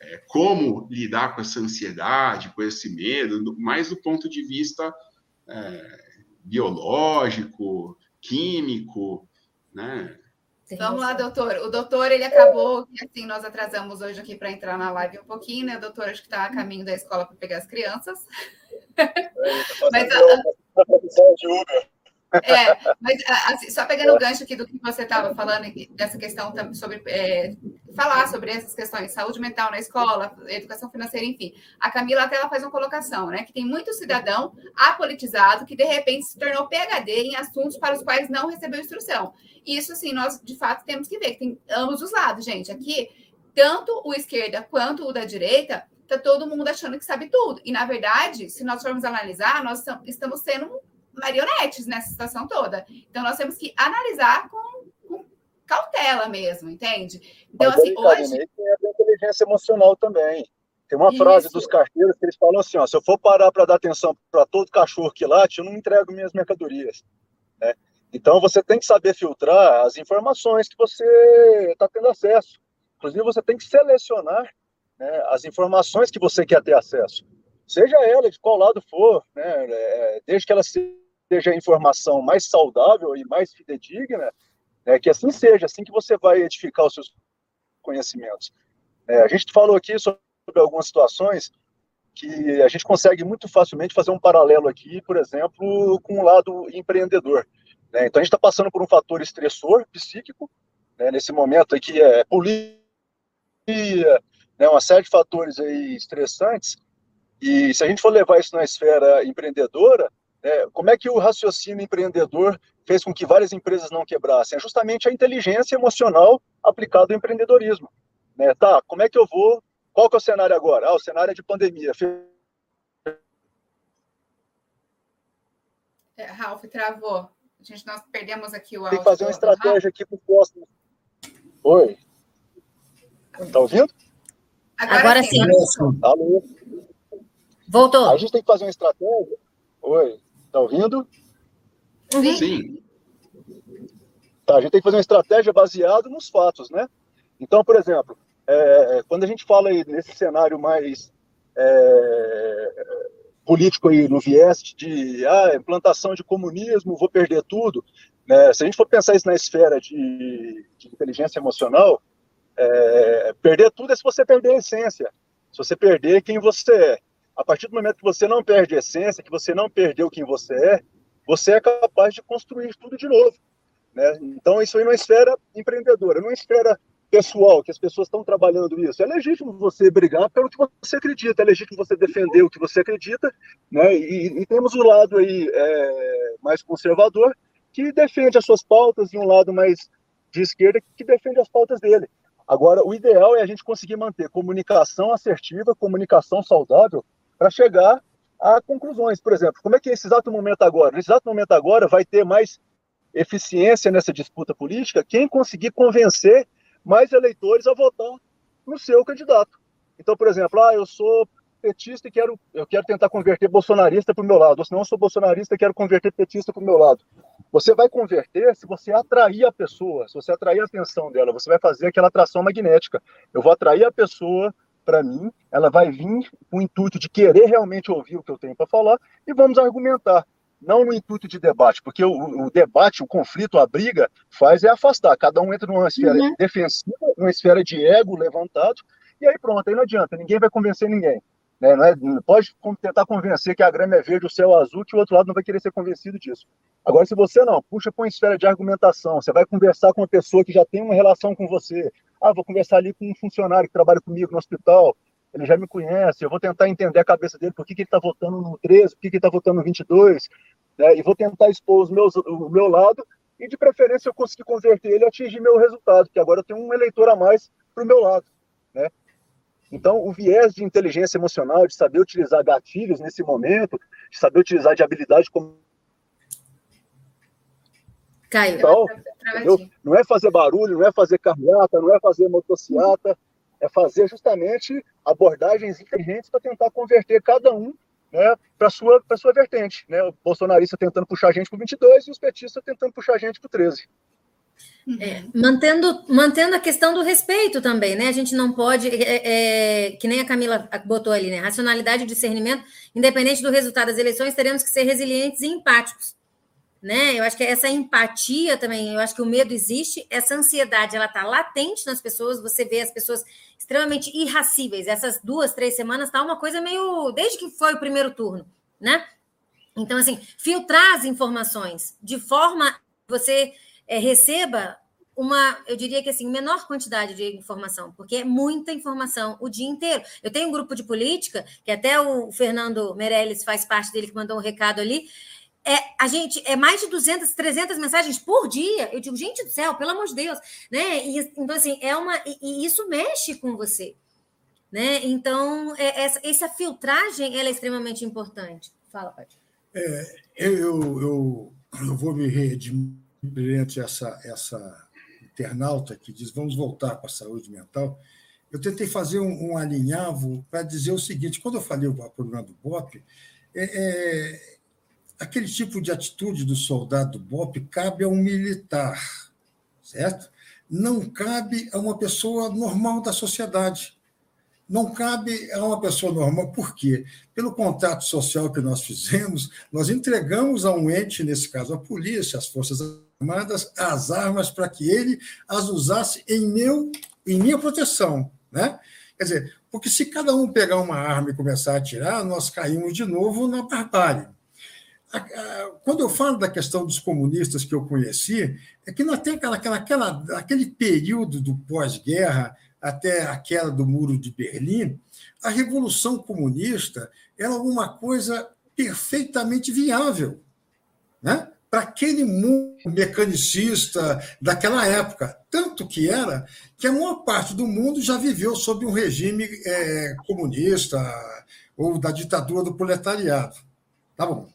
é, como lidar com essa ansiedade, com esse medo, mais do ponto de vista é, biológico, químico, né? Vamos lá, doutor. O doutor, ele acabou, assim, nós atrasamos hoje aqui para entrar na live um pouquinho, né? O doutor acho que está a caminho da escola para pegar as crianças. É, mas, é, <laughs> mas assim, só pegando o gancho aqui do que você estava falando, dessa questão sobre é, falar sobre essas questões, saúde mental na escola, educação financeira, enfim. A Camila até ela faz uma colocação, né? Que tem muito cidadão apolitizado que de repente se tornou PhD em assuntos para os quais não recebeu instrução. Isso, assim, nós de fato temos que ver que tem ambos os lados, gente. Aqui, tanto o esquerda quanto o da direita, tá todo mundo achando que sabe tudo. E, na verdade, se nós formos analisar, nós estamos sendo marionetes nessa situação toda. Então, nós temos que analisar com, com cautela mesmo, entende? Então, Mas assim, hoje. Tem a inteligência emocional também. Tem uma Isso. frase dos carteiros que eles falam assim: ó, se eu for parar para dar atenção para todo cachorro que late, eu não entrego minhas mercadorias. Né? Então, você tem que saber filtrar as informações que você está tendo acesso. Inclusive, você tem que selecionar né, as informações que você quer ter acesso. seja ela de qual lado for, né, é, desde que ela seja a informação mais saudável e mais fidedigna, né, que assim seja, assim que você vai edificar os seus conhecimentos. É, a gente falou aqui sobre algumas situações que a gente consegue muito facilmente fazer um paralelo aqui, por exemplo, com o lado empreendedor. Né? Então, a gente está passando por um fator estressor psíquico, né, nesse momento aqui é polícia, né, uma série de fatores aí estressantes, e se a gente for levar isso na esfera empreendedora, né, como é que o raciocínio empreendedor fez com que várias empresas não quebrassem? É justamente a inteligência emocional aplicada ao empreendedorismo. Né? Tá, como é que eu vou qual que é o cenário agora? Ah, o cenário é de pandemia. É, Ralf, travou. A gente, nós perdemos aqui o áudio. Tem que fazer uma estratégia aqui para o próximo. Oi. Está ouvindo? Agora, Agora sim. sim. Alô. Voltou. A gente tem que fazer uma estratégia. Oi. Está ouvindo? Uhum. Sim. Tá, a gente tem que fazer uma estratégia baseada nos fatos, né? Então, por exemplo, é, quando a gente fala aí nesse cenário mais é, político aí no viés de ah, implantação de comunismo, vou perder tudo, né? se a gente for pensar isso na esfera de, de inteligência emocional, é, perder tudo é se você perder a essência, se você perder quem você é. A partir do momento que você não perde a essência, que você não perdeu quem você é, você é capaz de construir tudo de novo. Né? Então, isso aí numa esfera empreendedora, numa esfera pessoal, que as pessoas estão trabalhando isso. É legítimo você brigar pelo que você acredita, é legítimo você defender o que você acredita, né? E, e temos o um lado aí é, mais conservador que defende as suas pautas e um lado mais de esquerda que defende as pautas dele. Agora, o ideal é a gente conseguir manter comunicação assertiva, comunicação saudável, para chegar a conclusões. Por exemplo, como é que esse exato momento agora? Nesse exato momento agora vai ter mais eficiência nessa disputa política quem conseguir convencer mais eleitores a votar no seu candidato. Então, por exemplo, ah, eu sou petista e quero, eu quero tentar converter bolsonarista para o meu lado, ou se não, eu sou bolsonarista e quero converter petista para o meu lado. Você vai converter se você atrair a pessoa, se você atrair a atenção dela, você vai fazer aquela atração magnética. Eu vou atrair a pessoa para mim, ela vai vir com o intuito de querer realmente ouvir o que eu tenho para falar e vamos argumentar não no intuito de debate, porque o, o, debate, o conflito, a briga, faz é afastar. Cada um entra numa esfera uhum. defensiva, numa esfera de ego levantado, e aí pronto, aí não adianta, ninguém vai convencer ninguém. Né? Não é, pode tentar convencer que a grama é verde, o céu é azul, que o outro lado não vai querer ser convencido disso. Agora, se você não, puxa para uma esfera de argumentação, você vai conversar com uma pessoa que já tem uma relação com você. Ah, vou conversar ali com um funcionário que trabalha comigo no hospital, ele já me conhece, eu vou tentar entender a cabeça dele, por que, que ele está votando no 13, por que, que ele está votando no 22, né, e vou tentar expor os meus, o meu lado, e de preferência eu conseguir converter ele e atingir meu resultado, que agora eu tenho um eleitor a mais para o meu lado. Né? Então, o viés de inteligência emocional, de saber utilizar gatilhos nesse momento, de saber utilizar de habilidade como. Caiu. Então, não é fazer barulho, não é fazer carreata, não é fazer motociata, é fazer justamente abordagens inteligentes para tentar converter cada um né, para sua para sua vertente, né? O bolsonarista tentando puxar a gente para o 22 e os petistas tentando puxar a gente para o 13. É, mantendo, mantendo a questão do respeito também, né? A gente não pode, é, é, que nem a Camila botou ali, né? Racionalidade e discernimento, independente do resultado das eleições, teremos que ser resilientes e empáticos né? Eu acho que essa empatia também, eu acho que o medo existe, essa ansiedade ela está latente nas pessoas, você vê as pessoas extremamente irracíveis. Essas duas, três semanas tá uma coisa meio desde que foi o primeiro turno, né? Então, assim, filtrar as informações de forma que você é, receba uma, eu diria que assim, menor quantidade de informação, porque é muita informação o dia inteiro. Eu tenho um grupo de política, que até o Fernando Meirelles faz parte dele, que mandou um recado ali, é, a gente é mais de 200, 300 mensagens por dia. Eu digo, gente do céu, pelo amor de Deus, né? E, então assim, é uma e, e isso mexe com você, né? Então, é, essa, essa filtragem ela é extremamente importante. Fala, Pati. É, eu, eu, eu vou me redimir perante essa essa internauta que diz vamos voltar para a saúde mental. Eu tentei fazer um, um alinhavo para dizer o seguinte: quando eu falei o problema do BOP, é, é aquele tipo de atitude do soldado BOP cabe a um militar, certo? Não cabe a uma pessoa normal da sociedade. não cabe a uma pessoa normal. Por quê? Pelo contrato social que nós fizemos, nós entregamos a um ente, nesse caso a polícia, as Forças Armadas, as armas para que ele as usasse em, meu, em minha proteção. Né? Quer dizer, porque se cada um pegar uma arma e começar a atirar, nós caímos de novo na barbárie. Quando eu falo da questão dos comunistas que eu conheci, é que não tem aquela, aquela, aquele período do pós-guerra até a queda do Muro de Berlim, a Revolução Comunista era alguma coisa perfeitamente viável. Né? para aquele mundo mecanicista daquela época. Tanto que era que a maior parte do mundo já viveu sob um regime é, comunista ou da ditadura do proletariado. Tá bom.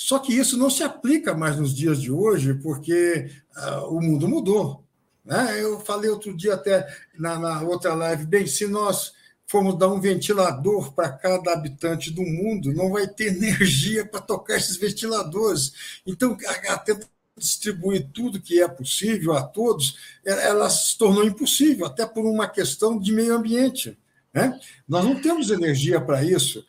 Só que isso não se aplica mais nos dias de hoje, porque uh, o mundo mudou. Né? Eu falei outro dia, até na, na outra live, bem, se nós formos dar um ventilador para cada habitante do mundo, não vai ter energia para tocar esses ventiladores. Então, até distribuir tudo que é possível a todos, ela se tornou impossível, até por uma questão de meio ambiente. Né? Nós não temos energia para isso.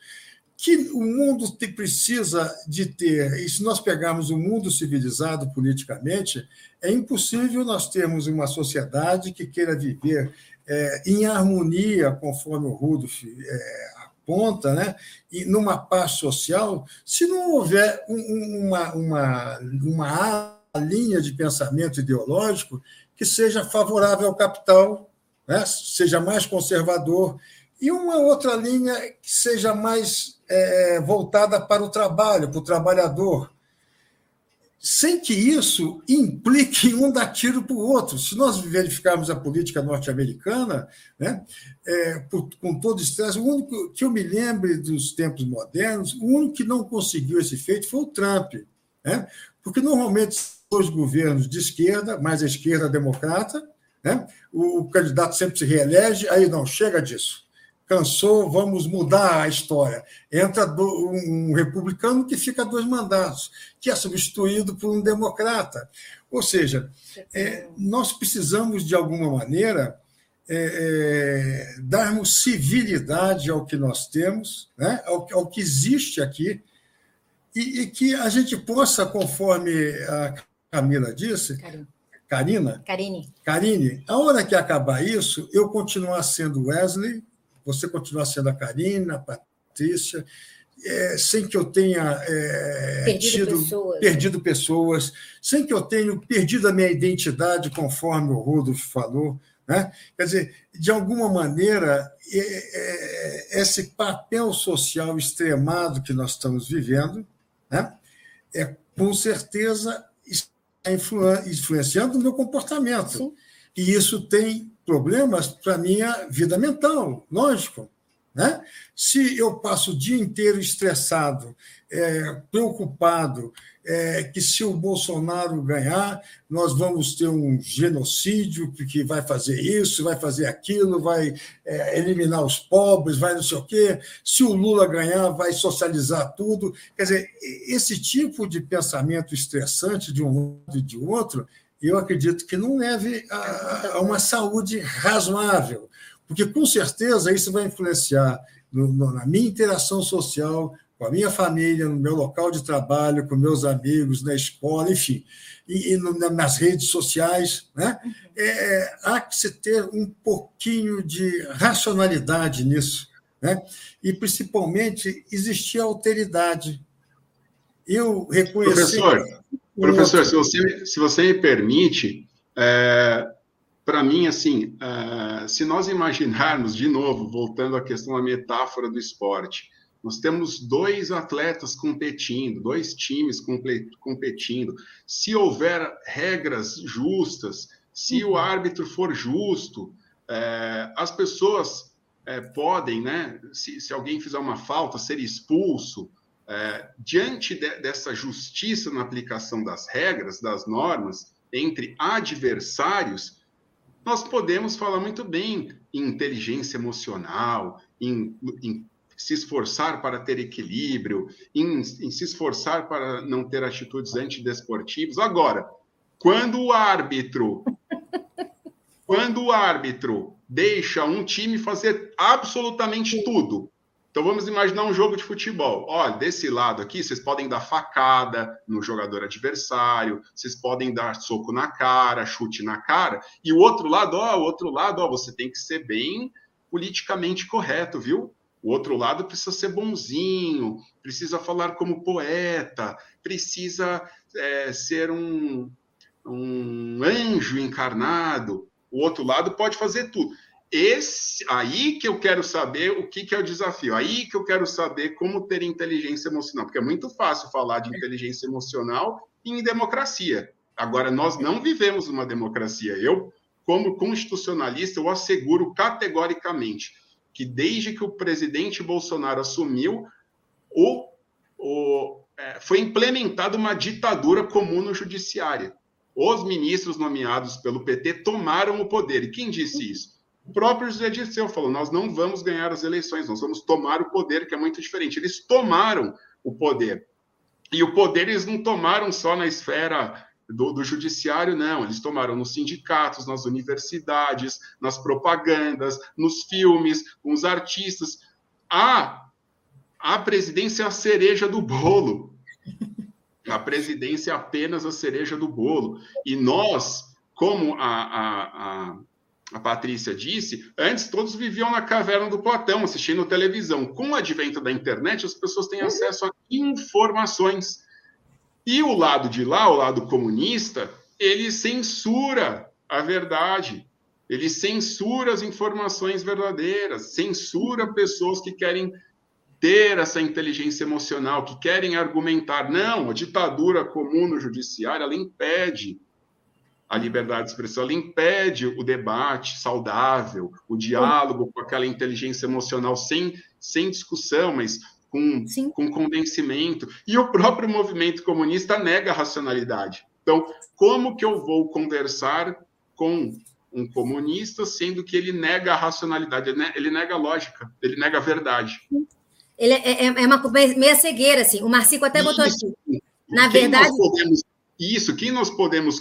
Que o mundo te, precisa de ter, e se nós pegarmos o mundo civilizado politicamente, é impossível nós termos uma sociedade que queira viver é, em harmonia, conforme o Rudolf é, aponta, né? e numa paz social, se não houver uma, uma, uma linha de pensamento ideológico que seja favorável ao capital, né? seja mais conservador, e uma outra linha que seja mais é, voltada para o trabalho, para o trabalhador, sem que isso implique um dar tiro para o outro. Se nós verificarmos a política norte-americana, né, é, com todo estresse, o único que eu me lembre dos tempos modernos, o único que não conseguiu esse feito foi o Trump. Né, porque normalmente os governos de esquerda, mais a esquerda democrata, né, o, o candidato sempre se reelege, aí não, chega disso cansou, vamos mudar a história. Entra do, um republicano que fica dois mandatos, que é substituído por um democrata. Ou seja, é, nós precisamos, de alguma maneira, é, é, darmos civilidade ao que nós temos, né? ao, ao que existe aqui, e, e, que a gente possa, conforme a Camila disse, Karina, Karine. Karine, a hora que acabar isso, eu continuar sendo Wesley, você continuar sendo a Karina, a Patrícia, é, sem que eu tenha é, perdido, tido, pessoas. perdido pessoas, sem que eu tenha perdido a minha identidade, conforme o Rudolf falou. Né? Quer dizer, de alguma maneira, é, é, esse papel social extremado que nós estamos vivendo, né? é com certeza está influenciando o meu comportamento. Sim. E isso tem problemas para a minha vida mental, lógico. Né? Se eu passo o dia inteiro estressado, é, preocupado, é, que se o Bolsonaro ganhar, nós vamos ter um genocídio que vai fazer isso, vai fazer aquilo, vai é, eliminar os pobres, vai não sei o quê. Se o Lula ganhar, vai socializar tudo. Quer dizer, esse tipo de pensamento estressante de um lado e de outro eu acredito que não leve a, a uma saúde razoável, porque com certeza isso vai influenciar no, no, na minha interação social, com a minha família, no meu local de trabalho, com meus amigos, na escola, enfim, e, e no, nas redes sociais. Né? É, é, há que se ter um pouquinho de racionalidade nisso, né? e principalmente existir alteridade. Eu reconheci. Professor, Professor, se você, se você me permite, é, para mim, assim, é, se nós imaginarmos, de novo, voltando à questão da metáfora do esporte, nós temos dois atletas competindo, dois times competindo. Se houver regras justas, se uhum. o árbitro for justo, é, as pessoas é, podem, né? Se, se alguém fizer uma falta, ser expulso é, diante de, dessa justiça na aplicação das regras, das normas, entre adversários, nós podemos falar muito bem em inteligência emocional, em, em se esforçar para ter equilíbrio, em, em, se esforçar para não ter atitudes antidesportivas. Agora, quando o árbitro, <laughs> quando o árbitro deixa um time fazer absolutamente tudo. Então vamos imaginar um jogo de futebol. Olha, desse lado aqui, vocês podem dar facada no jogador adversário, vocês podem dar soco na cara, chute na cara, e o outro lado, ó, o outro lado, ó, você tem que ser bem politicamente correto, viu? O outro lado precisa ser bonzinho, precisa falar como poeta, precisa é, ser um, um anjo encarnado. O outro lado pode fazer tudo. Esse aí que eu quero saber o que, que é o desafio. Aí que eu quero saber como ter inteligência emocional, porque é muito fácil falar de inteligência emocional em democracia. Agora nós não vivemos uma democracia. Eu, como constitucionalista, eu asseguro categoricamente que desde que o presidente Bolsonaro assumiu, o, o é, foi implementada uma ditadura comum no judiciário. Os ministros nomeados pelo PT tomaram o poder. E quem disse isso? O próprio José Dirceu falou: nós não vamos ganhar as eleições, nós vamos tomar o poder, que é muito diferente. Eles tomaram o poder. E o poder eles não tomaram só na esfera do, do, judiciário, não. Eles tomaram nos sindicatos, nas universidades, nas propagandas, nos filmes, com os artistas. A, a presidência é a cereja do bolo. A presidência é apenas a cereja do bolo. E nós, como a, a, a, a Patrícia disse, antes todos viviam na caverna do Platão, assistindo televisão. Com o advento da internet, as pessoas têm acesso a informações. E o lado de lá, o lado comunista, ele censura a verdade. Ele censura as informações verdadeiras, censura pessoas que querem ter essa inteligência emocional, que querem argumentar. Não, a ditadura comum no judiciário, ela impede a liberdade de expressão, ela impede o debate saudável, o diálogo com aquela inteligência emocional sem, sem discussão, mas com, com convencimento. E o próprio movimento comunista nega a racionalidade. Então, como que eu vou conversar com um comunista, sendo que ele nega a racionalidade, ele nega a lógica, ele nega a verdade. Ele é, é, é uma meia cegueira, assim. O Marcico até botou isso. aqui. Na quem verdade. Podemos, isso, quem nós podemos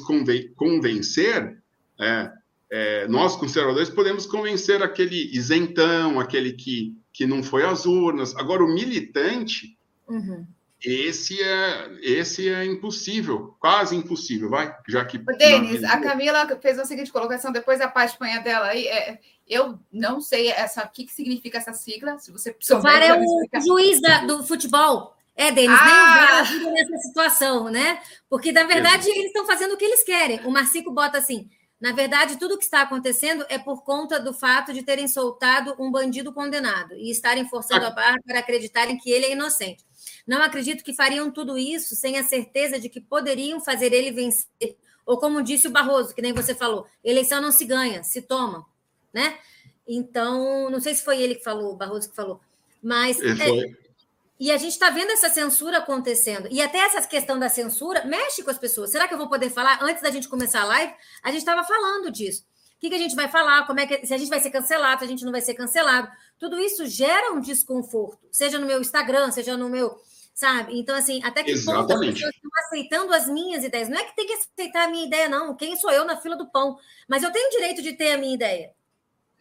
convencer, é, é, nós conservadores podemos convencer aquele isentão, aquele que, que não foi às urnas. Agora, o militante, uhum. esse, é, esse é impossível, quase impossível, vai, já que. Denis, a Camila fez a seguinte colocação, depois a página dela aí. É, eu não sei essa, o que, que significa essa sigla. Se você souber. VAR é o juiz da, do futebol. É, Denis, ah! nem o VAR ajuda nessa situação, né? Porque, na verdade, é. eles estão fazendo o que eles querem. O Marcico bota assim: na verdade, tudo o que está acontecendo é por conta do fato de terem soltado um bandido condenado e estarem forçando a barra para acreditarem que ele é inocente. Não acredito que fariam tudo isso sem a certeza de que poderiam fazer ele vencer. Ou como disse o Barroso, que nem você falou, eleição não se ganha, se toma né? Então, não sei se foi ele que falou, o Barroso que falou, mas. É, e a gente está vendo essa censura acontecendo. E até essa questão da censura mexe com as pessoas. Será que eu vou poder falar? Antes da gente começar a live, a gente estava falando disso. O que, que, a gente vai falar? Como é que se a gente vai ser cancelado, se a gente não vai ser cancelado? Tudo isso gera um desconforto, seja no meu Instagram, seja no meu, sabe? Então assim, até que Exatamente. ponto as pessoas estão aceitando as minhas ideias? Não é que tem que aceitar a minha ideia, não. Quem sou eu na fila do pão? Mas eu tenho direito de ter a minha ideia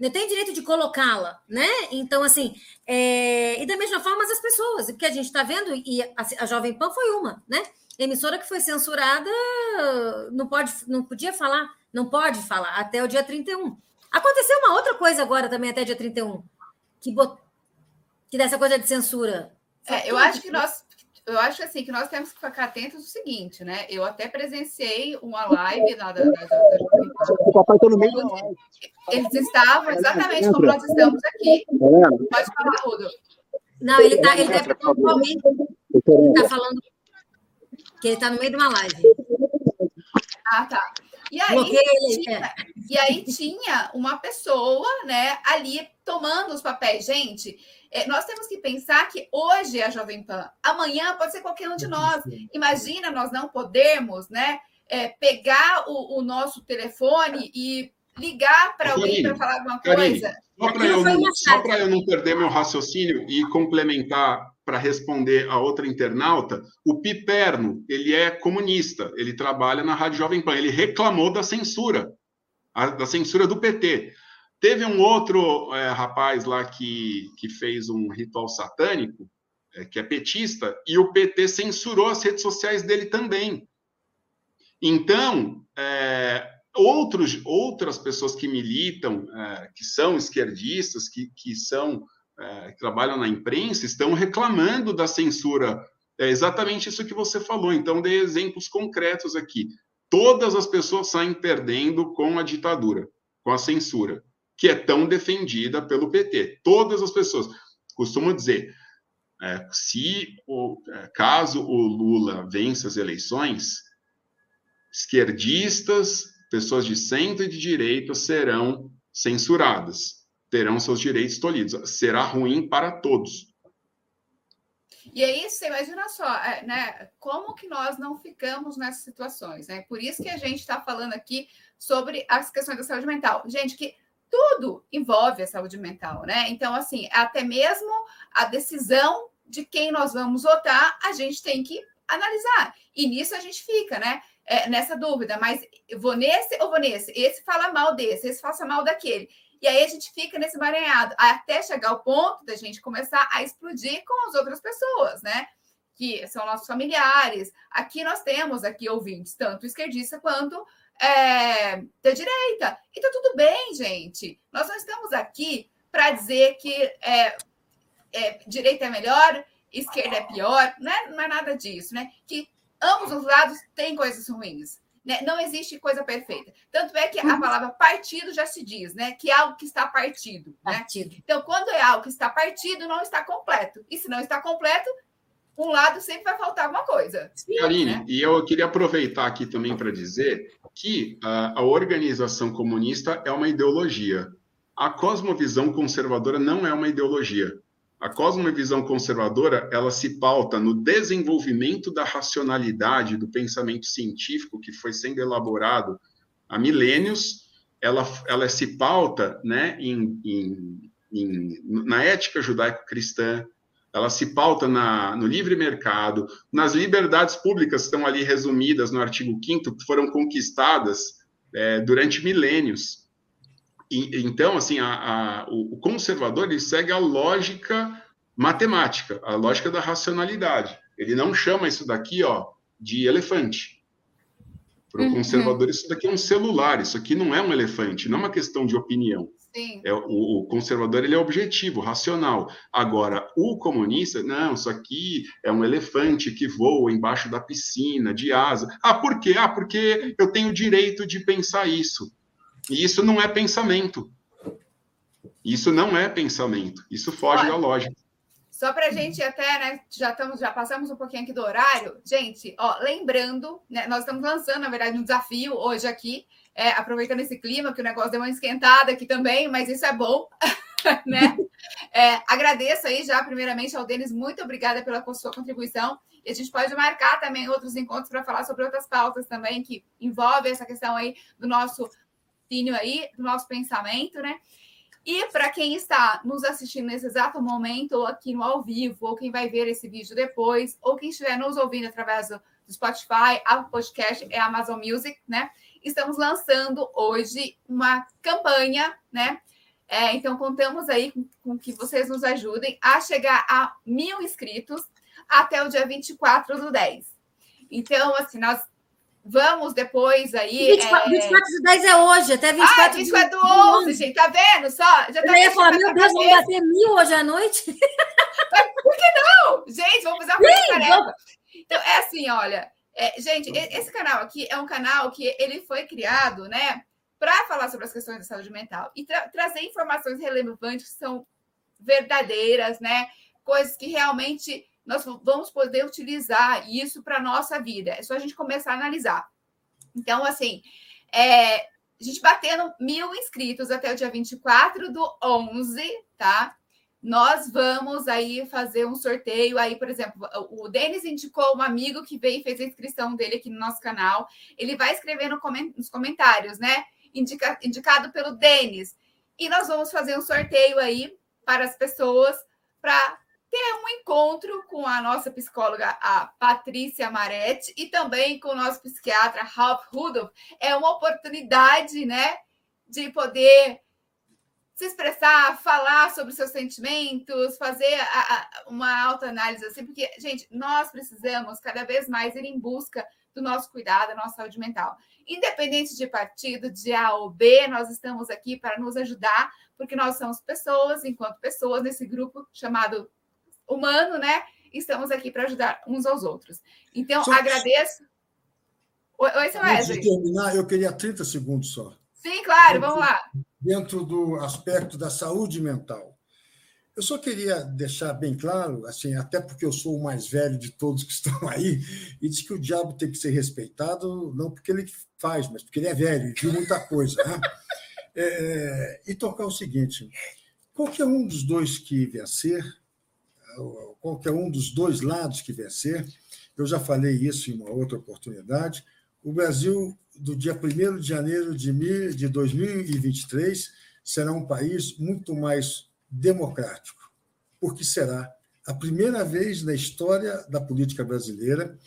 tenho direito de colocá-la, né? Então, assim, é... e da mesma forma as pessoas, porque a gente está vendo, e a, a, Jovem Pan foi uma, né? emissora que foi censurada não pode, não podia falar, não pode falar até o dia 31. Aconteceu uma outra coisa agora também até dia 31, que, bot... que dessa coisa de censura. É, eu acho que nós eu acho assim que nós temos que ficar atentos ao seguinte, né? Eu até presenciei uma live lá da, da, da, da O papai está no meio da live. Eles estavam exatamente como nós estamos aqui. Pode falar, Rudo. Não, ele está ele tá pontualmente. Ele está falando que ele está no meio de uma live. Ah, tá. E aí, tinha, e aí tinha uma pessoa, né, ali tomando os papéis. Gente, é, nós temos que pensar que hoje é a Jovem Pan, amanhã pode ser qualquer um de nós. Imagina nós não podemos, né, é, pegar o, o, nosso telefone e ligar para alguém para falar alguma coisa. Só para eu, eu não perder meu raciocínio e complementar para responder a outra internauta, o Piperno, ele é comunista, ele trabalha na Rádio Jovem Pan, ele reclamou da censura, a, da censura do PT. Teve um outro é, rapaz lá que, que fez um ritual satânico, é, que é petista, e o PT censurou as redes sociais dele também. Então, é, outros, outras pessoas que militam, é, que são esquerdistas, que, que são é, que trabalham na imprensa, estão reclamando da censura. É exatamente isso que você falou. Então, dei exemplos concretos aqui. Todas as pessoas saem perdendo com a ditadura, com a censura que é tão defendida pelo PT. Todas as pessoas costumam dizer, é, se o, é, caso o Lula vença as eleições, esquerdistas, pessoas de centro e de direita serão censuradas, terão seus direitos tolhidos. Será ruim para todos. E aí, você imagina só, é, né? Como que nós não ficamos nessas situações, né? Por isso que a gente está falando aqui sobre as questões da saúde mental. Gente, que tudo envolve a saúde mental, né? Então, assim, até mesmo a decisão de quem nós vamos votar, a gente tem que analisar. E nisso a gente fica, né? É, nessa dúvida, mas vou nesse ou vou nesse? Esse fala mal desse, esse faça mal daquele. E aí a gente fica nesse maranhado, até chegar ao ponto da gente começar a explodir com as outras pessoas, né? Que são nossos familiares. Aqui nós temos aqui ouvintes, tanto esquerdista quanto é, da direita. E tá tudo bem, gente. Nós não estamos aqui para dizer que é, é, direita é melhor, esquerda é pior, não é, não é nada disso, né? Que ambos os lados têm coisas ruins. Né? Não existe coisa perfeita. Tanto é que a uhum. palavra partido já se diz, né? Que é algo que está partido. Né? partido. Então, quando é algo que está partido, não está completo. E se não está completo, um lado sempre vai faltar alguma coisa. Karine, né? e eu queria aproveitar aqui também para dizer que a, a organização comunista é uma ideologia. A cosmovisão conservadora não é uma ideologia. A cosmovisão conservadora, ela se pauta no desenvolvimento da racionalidade do pensamento científico que foi sendo elaborado há milênios. Ela, ela se pauta né, em, em, em na ética judaico-cristã, ela se pauta na, no livre mercado, nas liberdades públicas que estão ali resumidas no artigo 5 que foram conquistadas é, durante milênios. E, então, assim, a, a, o conservador ele segue a lógica matemática, a lógica da racionalidade. Ele não chama isso daqui ó, de elefante. Para o uhum. conservador, isso daqui é um celular, isso aqui não é um elefante, não é uma questão de opinião. Sim. É, o, o, conservador ele é objetivo, racional. Agora, o comunista, não, isso aqui é um elefante que voa embaixo da piscina, de asa. Ah, por quê? Ah, porque eu tenho o direito de pensar isso. E isso não é pensamento. Isso não é pensamento. Isso foge Olha, da lógica. Só para a gente até, né? Já estamos, já passamos um pouquinho aqui do horário. Gente, ó, lembrando, né, nós estamos lançando, na verdade, um desafio hoje aqui é, aproveitando esse clima, que o negócio deu uma esquentada aqui também, mas isso é bom, <laughs> né? É, agradeço aí já, primeiramente, ao Denis, muito obrigada pela sua contribuição. E a gente pode marcar também outros encontros para falar sobre outras pautas também que envolvem essa questão aí do nosso tínio aí, do nosso pensamento, né? E para quem está nos assistindo nesse exato momento, ou aqui no ao vivo, ou quem vai ver esse vídeo depois, ou quem estiver nos ouvindo através do Spotify, a podcast é Amazon Music, né? estamos lançando hoje uma campanha, né? É, então, contamos aí com, com, que vocês nos ajudem a chegar a mil inscritos até o dia 24 do 10. Então, assim, nós vamos depois aí. 24, é... 24 do 10 é hoje, até 24, ah, 24 do 11, gente, tá vendo só? Já tá Eu ia falar, meu Deus, vamos bater mil hoje à noite? <laughs> <laughs> Por que não? Gente, vamos fazer uma tarefa. Então, é assim, olha, é, gente, esse canal aqui é um canal que ele foi criado, né, para falar sobre as questões da saúde mental e tra trazer informações relevantes que são verdadeiras, né, coisas que realmente nós vamos poder utilizar isso para a nossa vida. É só a gente começar a analisar. Então, assim, é, a gente batendo mil inscritos até o dia 24 do 11, tá? nós vamos aí fazer um sorteio aí, por exemplo, o Denis indicou um amigo que veio e fez a inscrição dele aqui no nosso canal. Ele vai escrever no coment nos comentários, né? Indica indicado pelo Denis. E nós vamos fazer um sorteio aí para as pessoas para ter um encontro com a nossa psicóloga, a Patrícia Maretti, e também com o nosso psiquiatra, Ralph Rudolph. É uma oportunidade, né, de poder se expressar, falar sobre seus sentimentos, fazer a, a, uma autoanálise assim, porque, gente, nós precisamos cada vez mais ir em busca do nosso cuidado, da nossa saúde mental. Independente de partido, de A ou B, nós estamos aqui para nos ajudar, porque nós somos pessoas, enquanto pessoas, nesse grupo chamado humano, né? Estamos aqui para ajudar uns aos outros. Então, só, agradeço. Oi, seu Antes de terminar, eu queria 30 segundos só. Sim, claro, vamos lá. Dentro do aspecto da saúde mental. Eu só queria deixar bem claro, assim, até porque eu sou o mais velho de todos que <laughs> estão aí, e diz que o diabo tem que ser respeitado, não porque ele faz, mas porque ele é velho e viu muita coisa. Né? <laughs> É, é, e tocar o seguinte: qualquer um dos dois que vencer, qualquer um dos dois lados que vencer, eu já falei isso em uma outra oportunidade, o Brasil, do dia 1 de janeiro de 2023, será um país muito mais democrático, porque será a primeira vez na história da política brasileira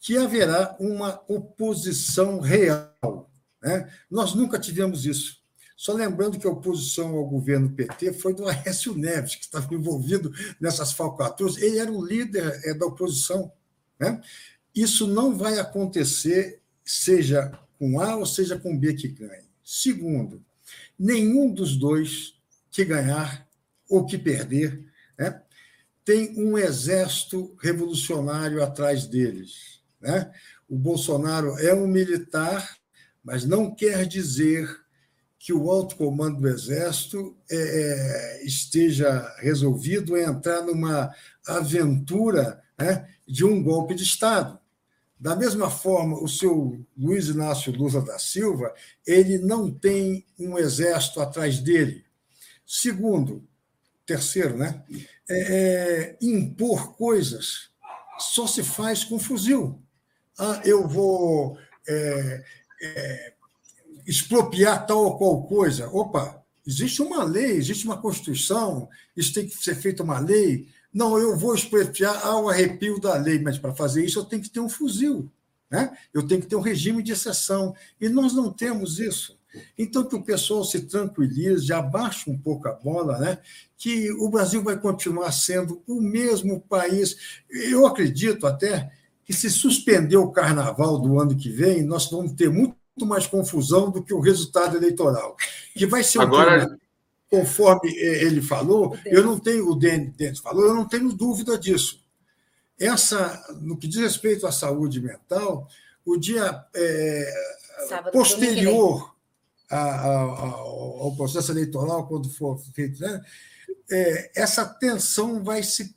que haverá uma oposição real. Né? Nós nunca tivemos isso. Só lembrando que a oposição ao governo PT foi do Aécio Neves, que estava envolvido nessas falcatruas. Ele era o líder é, da oposição. Né? Isso não vai acontecer, seja com A ou seja com B que ganhe. Segundo, nenhum dos dois que ganhar ou que perder, né, tem um exército revolucionário atrás deles. Né? O Bolsonaro é um militar, mas não quer dizer que o alto comando do Exército é, é esteja resolvido a entrar numa aventura né, de um golpe de Estado. Da mesma forma, o seu Luiz Inácio Lula da Silva, ele não tem um exército atrás dele. Segundo, terceiro, né? É, é, impor coisas só se faz com fuzil. Ah, eu vou é, é, expropriar tal ou qual coisa. Opa, existe uma lei, existe uma Constituição, isso tem que ser feita uma lei. Não, eu vou expropriar ao arrepio da lei, mas para fazer isso eu tenho que ter um fuzil. Né? Eu tenho que ter um regime de exceção. E nós não temos isso. Então, que o pessoal se tranquilize, abaixe um pouco a bola, né? que o Brasil vai continuar sendo o mesmo país. Eu acredito até que, se suspender o carnaval do ano que vem, nós vamos ter muito mais confusão do que o resultado eleitoral. Que vai ser Agora... conforme ele falou, eu não tenho, o Denis falou, eu não tenho dúvida disso. Essa, no que diz respeito à saúde mental, o dia é, posterior a, a, ao processo eleitoral, quando for feito, né? É, essa tensão vai se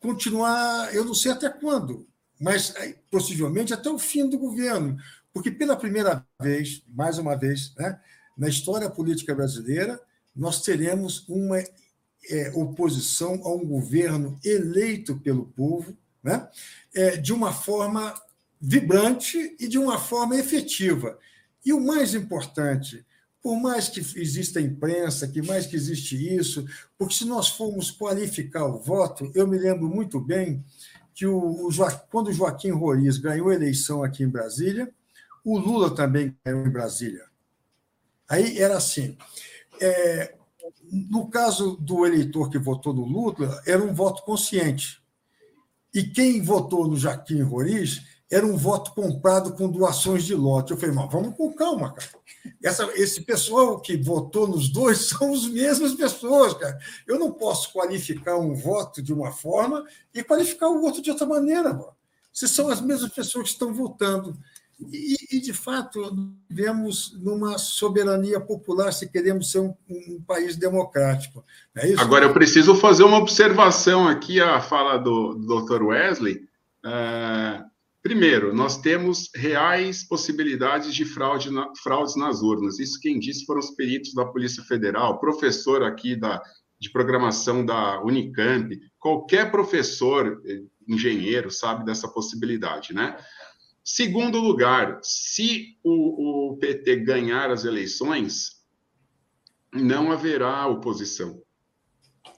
continuar, eu não sei até quando, mas possivelmente até o fim do governo, porque pela primeira vez, mais uma vez, né, na história política brasileira, nós teremos uma é, oposição a um governo eleito pelo povo, né, é, de uma forma vibrante e de uma forma efetiva. E o mais importante, por mais que exista imprensa, que mais que existe isso, porque se nós formos qualificar o voto, eu me lembro muito bem que o, o quando o Joaquim Roriz ganhou a eleição aqui em Brasília, o Lula também ganhou em Brasília. Aí era assim. É, no caso do eleitor que votou no Lula, era um voto consciente. E quem votou no Joaquim Roriz era um voto comprado com doações de lote. Eu falei, mas vamos com calma, cara. Essa, esse pessoal que votou nos dois <laughs> são as mesmas pessoas, cara. Eu não posso qualificar um voto de uma forma e qualificar o outro de outra maneira. Mano. Se são as mesmas pessoas que estão votando. E, e, de fato, vivemos numa soberania popular se queremos ser um, um país democrático. É Agora, eu preciso fazer uma observação aqui à fala do, do Dr. Wesley. Uh, Primeiro, nós temos reais possibilidades de fraude na, fraudes nas urnas. Isso quem disse foram os peritos da Polícia Federal, professor aqui da, de programação da Unicamp, qualquer professor, eh, engenheiro, sabe dessa possibilidade, né? Segundo lugar, se o, o PT ganhar as eleições, não haverá oposição.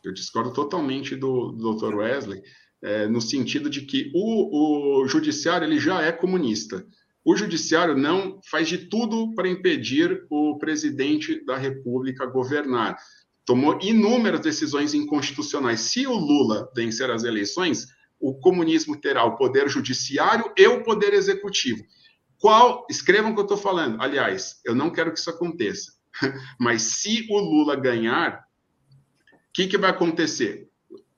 Eu discordo totalmente do, do Dr. Wesley é, no sentido de que o, o judiciário ele já é comunista. O judiciário não faz de tudo para impedir o presidente da República governar. tomou inúmeras decisões inconstitucionais. Se o Lula vencer as eleições, o comunismo terá o poder judiciário e o poder executivo. Qual, escrevam o que eu estou falando. Aliás, eu não quero que isso aconteça. <laughs> Mas se o Lula ganhar, o que, que vai acontecer?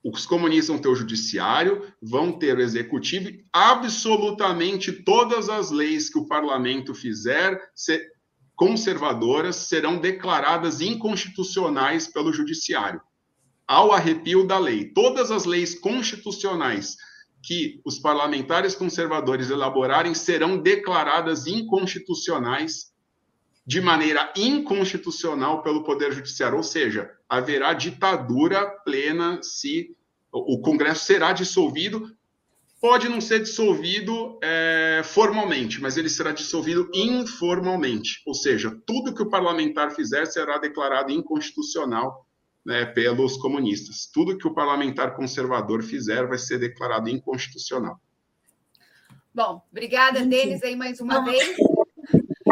Os comunistas vão ter o judiciário, vão ter o executivo, absolutamente todas as leis que o parlamento fizer conservadoras serão declaradas inconstitucionais pelo judiciário, ao arrepio da lei. Todas as leis constitucionais que os parlamentares conservadores elaborarem serão declaradas inconstitucionais de maneira inconstitucional pelo Poder Judiciário, ou seja, haverá ditadura plena se o Congresso será dissolvido pode não ser dissolvido é, formalmente, mas ele será dissolvido informalmente. Ou seja, tudo que o parlamentar fizer será declarado inconstitucional né, pelos comunistas. Tudo que o parlamentar conservador fizer vai ser declarado inconstitucional. Bom, obrigada, Denis, aí mais uma vez.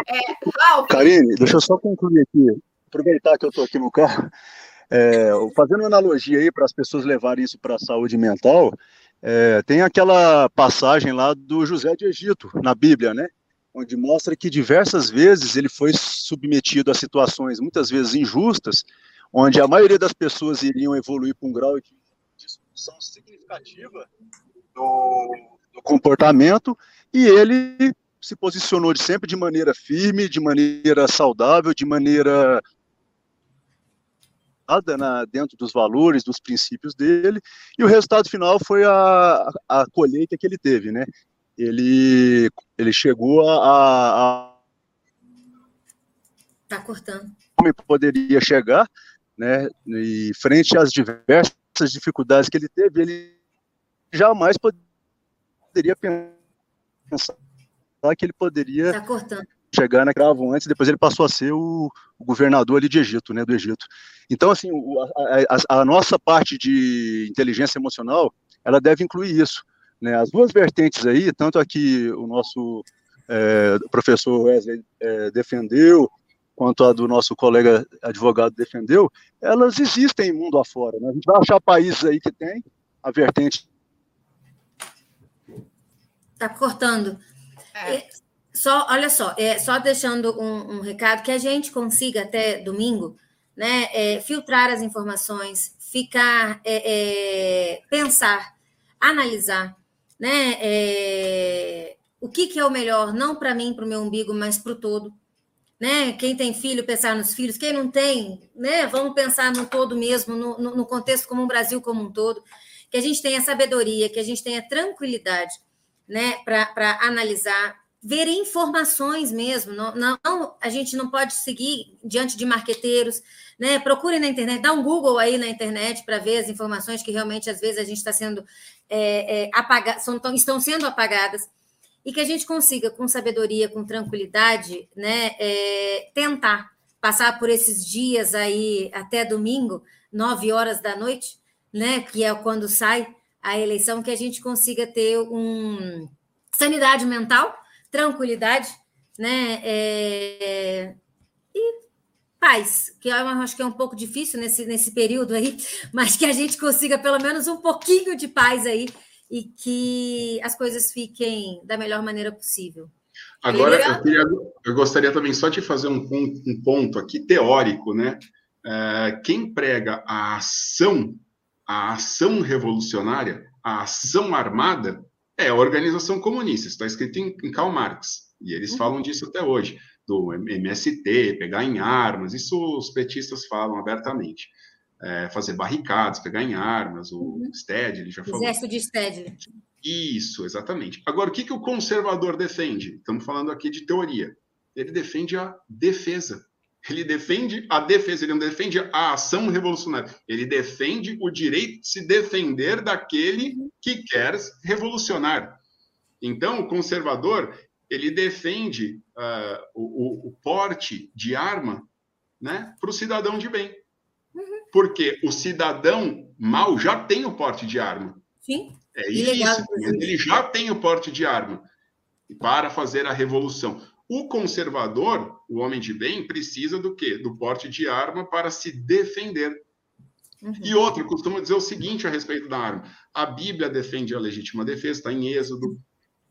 É, Karine, deixa eu só concluir aqui, aproveitar que eu estou aqui no carro, é, fazendo uma analogia aí para as pessoas levarem isso para a saúde mental, é, tem aquela passagem lá do José de Egito, na Bíblia, né? Onde mostra que diversas vezes ele foi submetido a situações muitas vezes injustas, onde a maioria das pessoas iriam evoluir para um grau de discussão significativa do, do comportamento, e ele se posicionou de sempre de maneira firme, de maneira saudável, de maneira na, dentro dos valores, dos princípios dele, e o resultado final foi a, a colheita que ele teve, né? Ele, ele chegou a, a Tá cortando. Como poderia chegar, né? E frente às diversas dificuldades que ele teve, ele jamais poderia pensar que ele poderia tá chegar na Cravo antes, depois ele passou a ser o, o, governador ali de Egito, né, do Egito. Então, assim, a, a, a, nossa parte de inteligência emocional, ela deve incluir isso, né, as duas vertentes aí, tanto aqui o nosso é, professor Wesley é, defendeu, quanto a do nosso colega advogado defendeu, elas existem mundo afora, né, a gente vai achar países aí que tem a vertente Tá cortando. É. Só, olha só, é, só deixando um, um, recado que a gente consiga até domingo, né, é, filtrar as informações, ficar, é, é pensar, analisar, né, é, o que, que é o melhor, não para mim, para o meu umbigo, mas para o todo, né? Quem tem filho, pensar nos filhos, quem não tem, né? Vamos pensar no todo mesmo, no, no contexto como o Brasil como um todo, que a gente tenha sabedoria, que a gente tenha tranquilidade, né, para analisar ver informações mesmo. Não, não, a gente não pode seguir diante de marqueteiros, né? Procure na internet, dá um Google aí na internet para ver as informações que realmente às vezes a gente está sendo é, é, apagadas, estão sendo apagadas e que a gente consiga, com sabedoria, com tranquilidade, né, é, tentar passar por esses dias aí até domingo, nove horas da noite, né, que é quando sai a eleição, que a gente consiga ter um sanidade mental tranquilidade, né? É... E paz, que eu acho que é um pouco difícil nesse, nesse período aí, <laughs> mas que a gente consiga pelo menos um pouquinho de paz aí e que as coisas fiquem da melhor maneira possível. Agora, eu, queria, eu gostaria também só de fazer um, um, ponto aqui teórico, né? É, quem prega a ação, a ação revolucionária, a ação armada, é, a organização comunista, está escrito em, em Karl Marx, e eles uhum. falam disso até hoje, do MST, pegar em armas, isso os petistas falam abertamente. É, fazer barricadas, pegar em armas, o uhum. ele já falou. Exército de Stedley. Isso, exatamente. Agora, o que, que o conservador defende? Estamos falando aqui de teoria. Ele defende a defesa. Ele defende a defesa, ele não defende a ação revolucionária. Ele defende o direito de se defender daquele que quer revolucionar. Então, o conservador ele defende uh, o, o, porte de arma né, para o cidadão de bem. Porque o cidadão mal já tem o porte de arma. Sim. É isso, ele já tem o porte de arma para fazer a revolução. O conservador, o homem de bem, precisa do quê? Do porte de arma para se defender. Uhum. E outro, costuma dizer o seguinte a respeito da arma: a Bíblia defende a legítima defesa, está em Êxodo.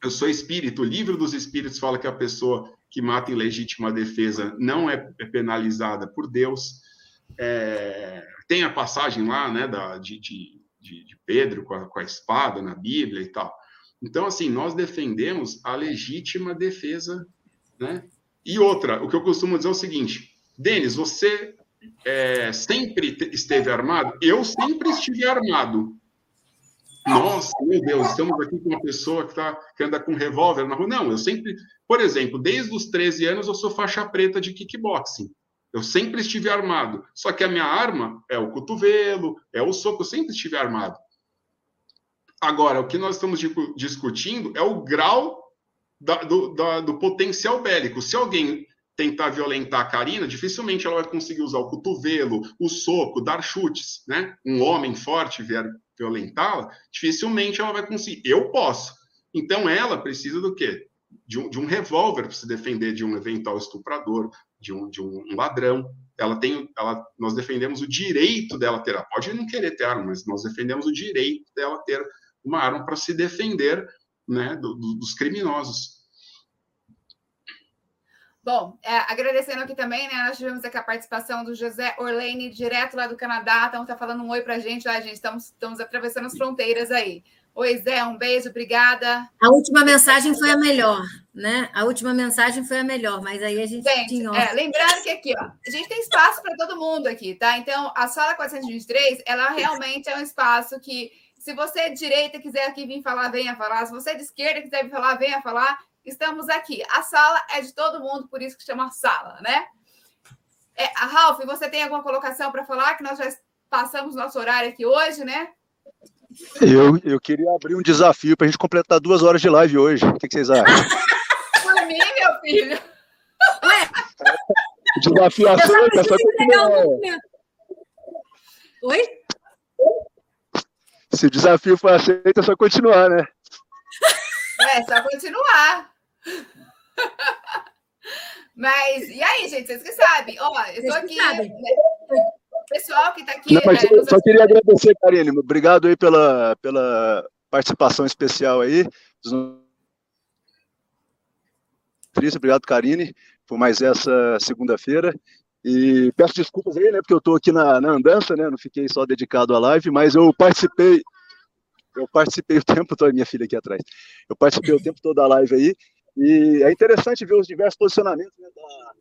Eu sou espírito, o livro dos espíritos fala que a pessoa que mata em legítima defesa não é, é penalizada por Deus. É, tem a passagem lá, né, da, de, de, de Pedro com a, com a espada na Bíblia e tal. Então, assim, nós defendemos a legítima defesa, né? E outra, o que eu costumo dizer é o seguinte, Denis, você é, sempre esteve armado? Eu sempre estive armado. Nossa, meu Deus, estamos aqui com uma pessoa que, tá, que anda com revólver na rua. Não, eu sempre, por exemplo, desde os 13 anos eu sou faixa preta de kickboxing. Eu sempre estive armado. Só que a minha arma é o cotovelo, é o soco, eu sempre estive armado. Agora, o que nós estamos discutindo é o grau da, do, da, do potencial bélico. Se alguém tentar violentar a Karina, dificilmente ela vai conseguir usar o cotovelo, o soco, dar chutes, né? Um homem forte vier violentá-la, dificilmente ela vai conseguir. Eu posso. Então ela precisa do quê? De um, de um revólver para se defender de um eventual estuprador, de um, de um ladrão. Ela tem, ela, nós defendemos o direito dela ter, ela pode não querer ter arma, mas nós defendemos o direito dela ter uma arma para se defender, né, do, do, dos criminosos. Bom, é, agradecendo aqui também, né? Nós tivemos aqui a participação do José Orlane, direto lá do Canadá. Então, tá falando um oi pra gente, lá, gente. Estamos, estamos atravessando as fronteiras aí. Oi, Zé, um beijo, obrigada. A última mensagem foi a melhor, né? A última mensagem foi a melhor, mas aí a gente, gente tinha. É, lembrando que aqui, ó, a gente tem espaço para todo mundo aqui, tá? Então, a sala 423, ela realmente é um espaço que, se você é de direita quiser aqui vir falar, venha falar. Se você é de esquerda quiser vir falar, venha falar estamos aqui. A sala é de todo mundo, por isso que chama sala, né? É, a Ralf, você tem alguma colocação para falar? Que nós já passamos nosso horário aqui hoje, né? Eu, eu queria abrir um desafio para a gente completar duas horas de live hoje. O que, que vocês acham? Por mim, meu filho. Ué? Desafio aceito, é só continuar. Oi? Se o desafio for aceito, é só continuar, né? É, só continuar. Mas, e aí, gente, vocês que sabem? Ó, eu tô aqui. Né, pessoal que está aqui. Não, mas né, eu só queria agradecer, Karine. Obrigado aí pela, pela participação especial aí. Obrigado, Karine, por mais essa segunda-feira. E peço desculpas aí, né, porque eu estou aqui na, na andança, né, não fiquei só dedicado à live, mas eu participei, eu participei o tempo todo, minha filha aqui atrás, eu participei o tempo todo da live aí, e é interessante ver os diversos posicionamentos né, da,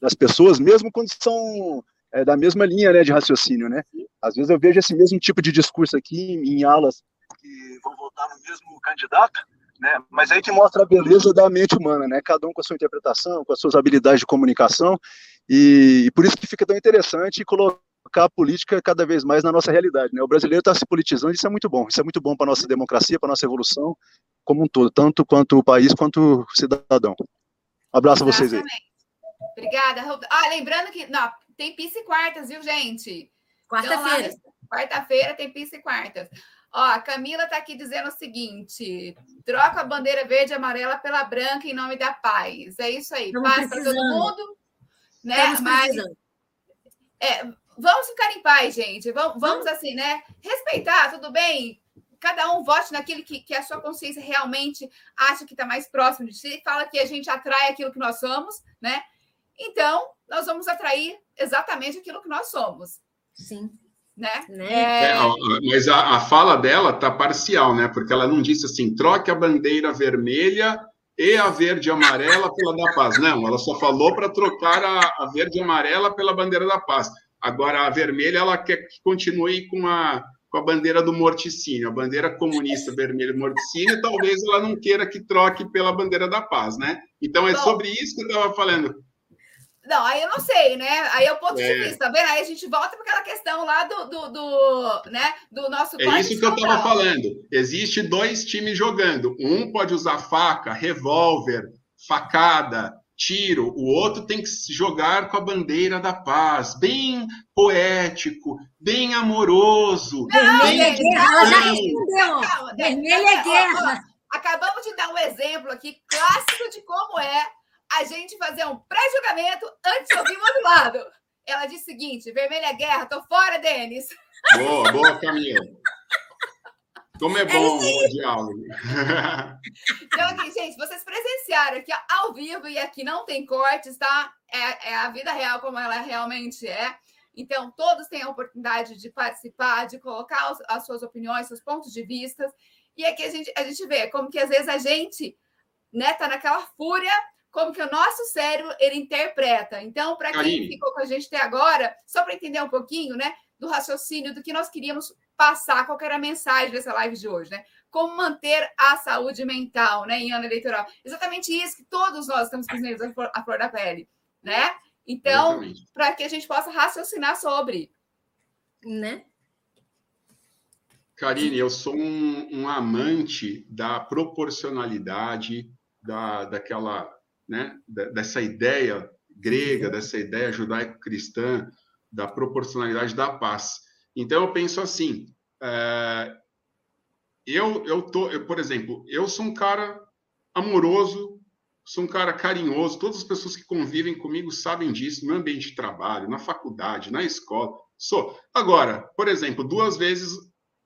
das pessoas, mesmo quando são é, da mesma linha né, de raciocínio, né? Às vezes eu vejo esse mesmo tipo de discurso aqui em, aulas que vão votar no mesmo candidato, né? Mas aí que mostra a beleza da mente humana, né? Cada um com a sua interpretação, com as suas habilidades de comunicação, e, e por isso que fica tão interessante colocar a política cada vez mais na nossa realidade. Né? O brasileiro está se politizando, isso é muito bom. Isso é muito bom para a nossa democracia, para a nossa evolução como um todo, tanto quanto o país quanto o cidadão. Um abraço Exatamente. a vocês aí. Obrigada. Ah, lembrando que não, tem pista e quartas, viu, gente? Quarta-feira. Então, quarta-feira tem pista e quartas. Ó, a Camila está aqui dizendo o seguinte: troca a bandeira verde e amarela pela branca em nome da paz. É isso aí. Estamos paz para todo mundo. Né? Estamos Mas, é, vamos ficar em paz, gente. Vamos, vamos assim, né? Respeitar, tudo bem? Cada um vote naquilo que, que a sua consciência realmente acha que está mais próximo de si. Fala que a gente atrai aquilo que nós somos, né? Então, nós vamos atrair exatamente aquilo que nós somos. Sim. Né? né? É... É, mas a, a fala dela tá parcial, né? Porque ela não disse assim: troque a bandeira vermelha e a verde e amarela pela da paz. Não, ela só falou para trocar a, a verde e amarela pela bandeira da paz. Agora, a vermelha, ela quer que continue com a, com a bandeira do morticínio, a bandeira comunista vermelha do morticínio, talvez ela não queira que troque pela bandeira da paz, né? Então, é Bom, sobre isso que eu estava falando. Não, aí eu não sei, né? Aí é o ponto é. de vista, tá vendo? Aí a gente volta para aquela questão lá do, do, do, né? do nosso. É isso que eu estava falando. Existe dois times jogando. Um pode usar faca, revólver, facada, tiro, o outro tem que jogar com a bandeira da paz, bem poético, bem amoroso. Vermelha é guerra, ela já respondeu. Vermelha é guerra. Acabamos de dar um exemplo aqui clássico de como é a gente fazer um pré-julgamento antes de ouvir o outro lado. Ela disse o seguinte: vermelha guerra, tô fora, Denis. Boa, boa, Camila. Como é, é bom é o diálogo. <laughs> Então, aqui, gente, vocês presenciaram aqui ao vivo e aqui não tem cortes, tá? É, é a vida real como ela realmente é. Então, todos têm a oportunidade de participar, de colocar as suas opiniões, seus pontos de vista. E aqui a gente, a gente vê como que às vezes a gente né, tá naquela fúria, como que o nosso cérebro ele interpreta. Então, para quem ficou com a gente até agora, só para entender um pouquinho, né, do raciocínio do que nós queríamos passar, qual era a mensagem dessa live de hoje, né? Como manter a saúde mental, né, em ano eleitoral. Exatamente isso que todos nós estamos fazendo a flor da pele, né? Então, para que a gente possa raciocinar sobre, né? Karine, eu sou um, um amante da proporcionalidade, da, daquela, né, dessa ideia grega, dessa ideia judaico-cristã, da proporcionalidade da paz. Então, eu penso assim, é, eu, eu tô, eu, por exemplo, eu sou um cara amoroso, sou um cara carinhoso, todas as pessoas que convivem comigo sabem disso, no ambiente de trabalho, na faculdade, na escola, sou. Agora, por exemplo, duas vezes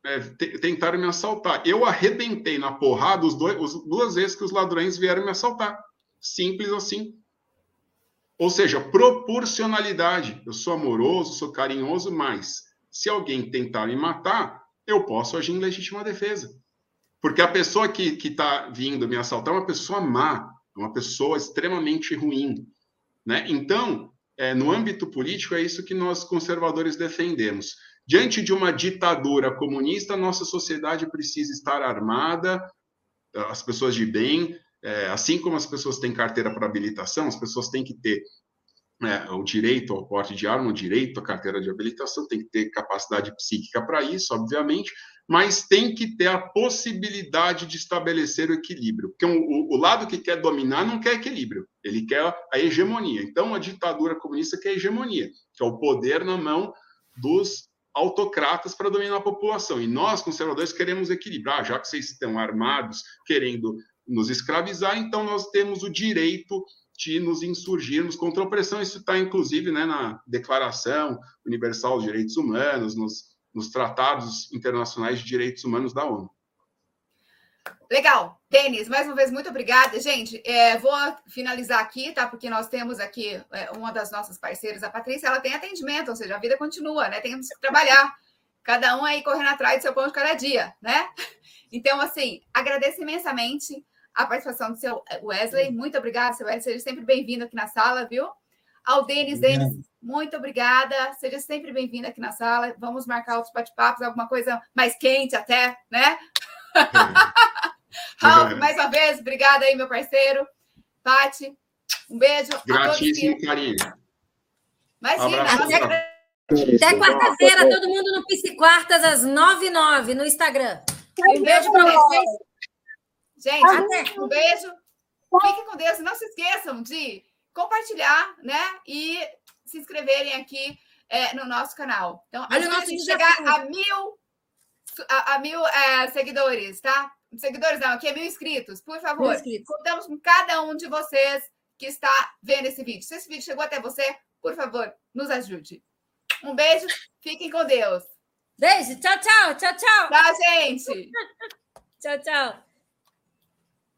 é, tentaram me assaltar. Eu arrebentei na porrada os dois, os, duas vezes que os ladrões vieram me assaltar. Simples assim. Ou seja, proporcionalidade. Eu sou amoroso, sou carinhoso, mas se alguém tentar me matar, eu posso agir em legítima defesa. Porque a pessoa que está vindo me assaltar é uma pessoa má, uma pessoa extremamente ruim. Né? Então, é, no âmbito político, é isso que nós conservadores defendemos. Diante de uma ditadura comunista, nossa sociedade precisa estar armada, as pessoas de bem, é, assim como as pessoas têm carteira para habilitação, as pessoas têm que ter é, o direito ao porte de arma, o direito à carteira de habilitação, tem que ter capacidade psíquica para isso, obviamente, mas tem que ter a possibilidade de estabelecer o equilíbrio. Porque o, o, lado que quer dominar não quer equilíbrio, ele quer a hegemonia. Então, a ditadura comunista quer hegemonia, que é o poder na mão dos autocratas para dominar a população. E nós, conservadores, queremos equilibrar. Ah, já que vocês estão armados querendo nos escravizar, então nós temos o direito de nos insurgirmos contra a opressão. Isso está, inclusive, né, na Declaração Universal dos Direitos Humanos, nos, nos tratados internacionais de direitos humanos da ONU. Legal. Denis, mais uma vez, muito obrigada. Gente, é, vou finalizar aqui, tá? Porque nós temos aqui é, uma das nossas parceiras, a Patrícia, ela tem atendimento, ou seja, a vida continua, né? Temos que trabalhar. Cada um aí correndo atrás do seu pão de cada dia, né? <laughs> Então, assim, agradeço imensamente a participação do seu Wesley. Muito obrigada, seu Wesley. Seja sempre bem-vindo aqui na sala, viu? Ao Denis, Denis, muito obrigada. Seja sempre bem-vindo aqui na sala. Vamos marcar outros bate-papos, alguma coisa mais quente até, né? <laughs> Raul, mais uma vez, obrigada aí, meu parceiro. Pati, um beijo. Gratíssimo, carinho. Imagina. Até, até quarta-feira, todo mundo no Psi Quartas, às nove e nove, no Instagram. Um beijo para vocês. Gente, até. um beijo. Fiquem com Deus. Não se esqueçam de compartilhar, né? E se inscreverem aqui é, no nosso canal. Então, a gente chegar a mil, a, a mil é, seguidores, tá? Seguidores não, aqui é mil inscritos, por favor. Inscritos. Contamos com cada um de vocês que está vendo esse vídeo. Se esse vídeo chegou até você, por favor, nos ajude. Um beijo, fiquem com Deus. Beijo, tchau, tchau, tchau, tchau. Tchau, gente. <laughs> tchau, tchau.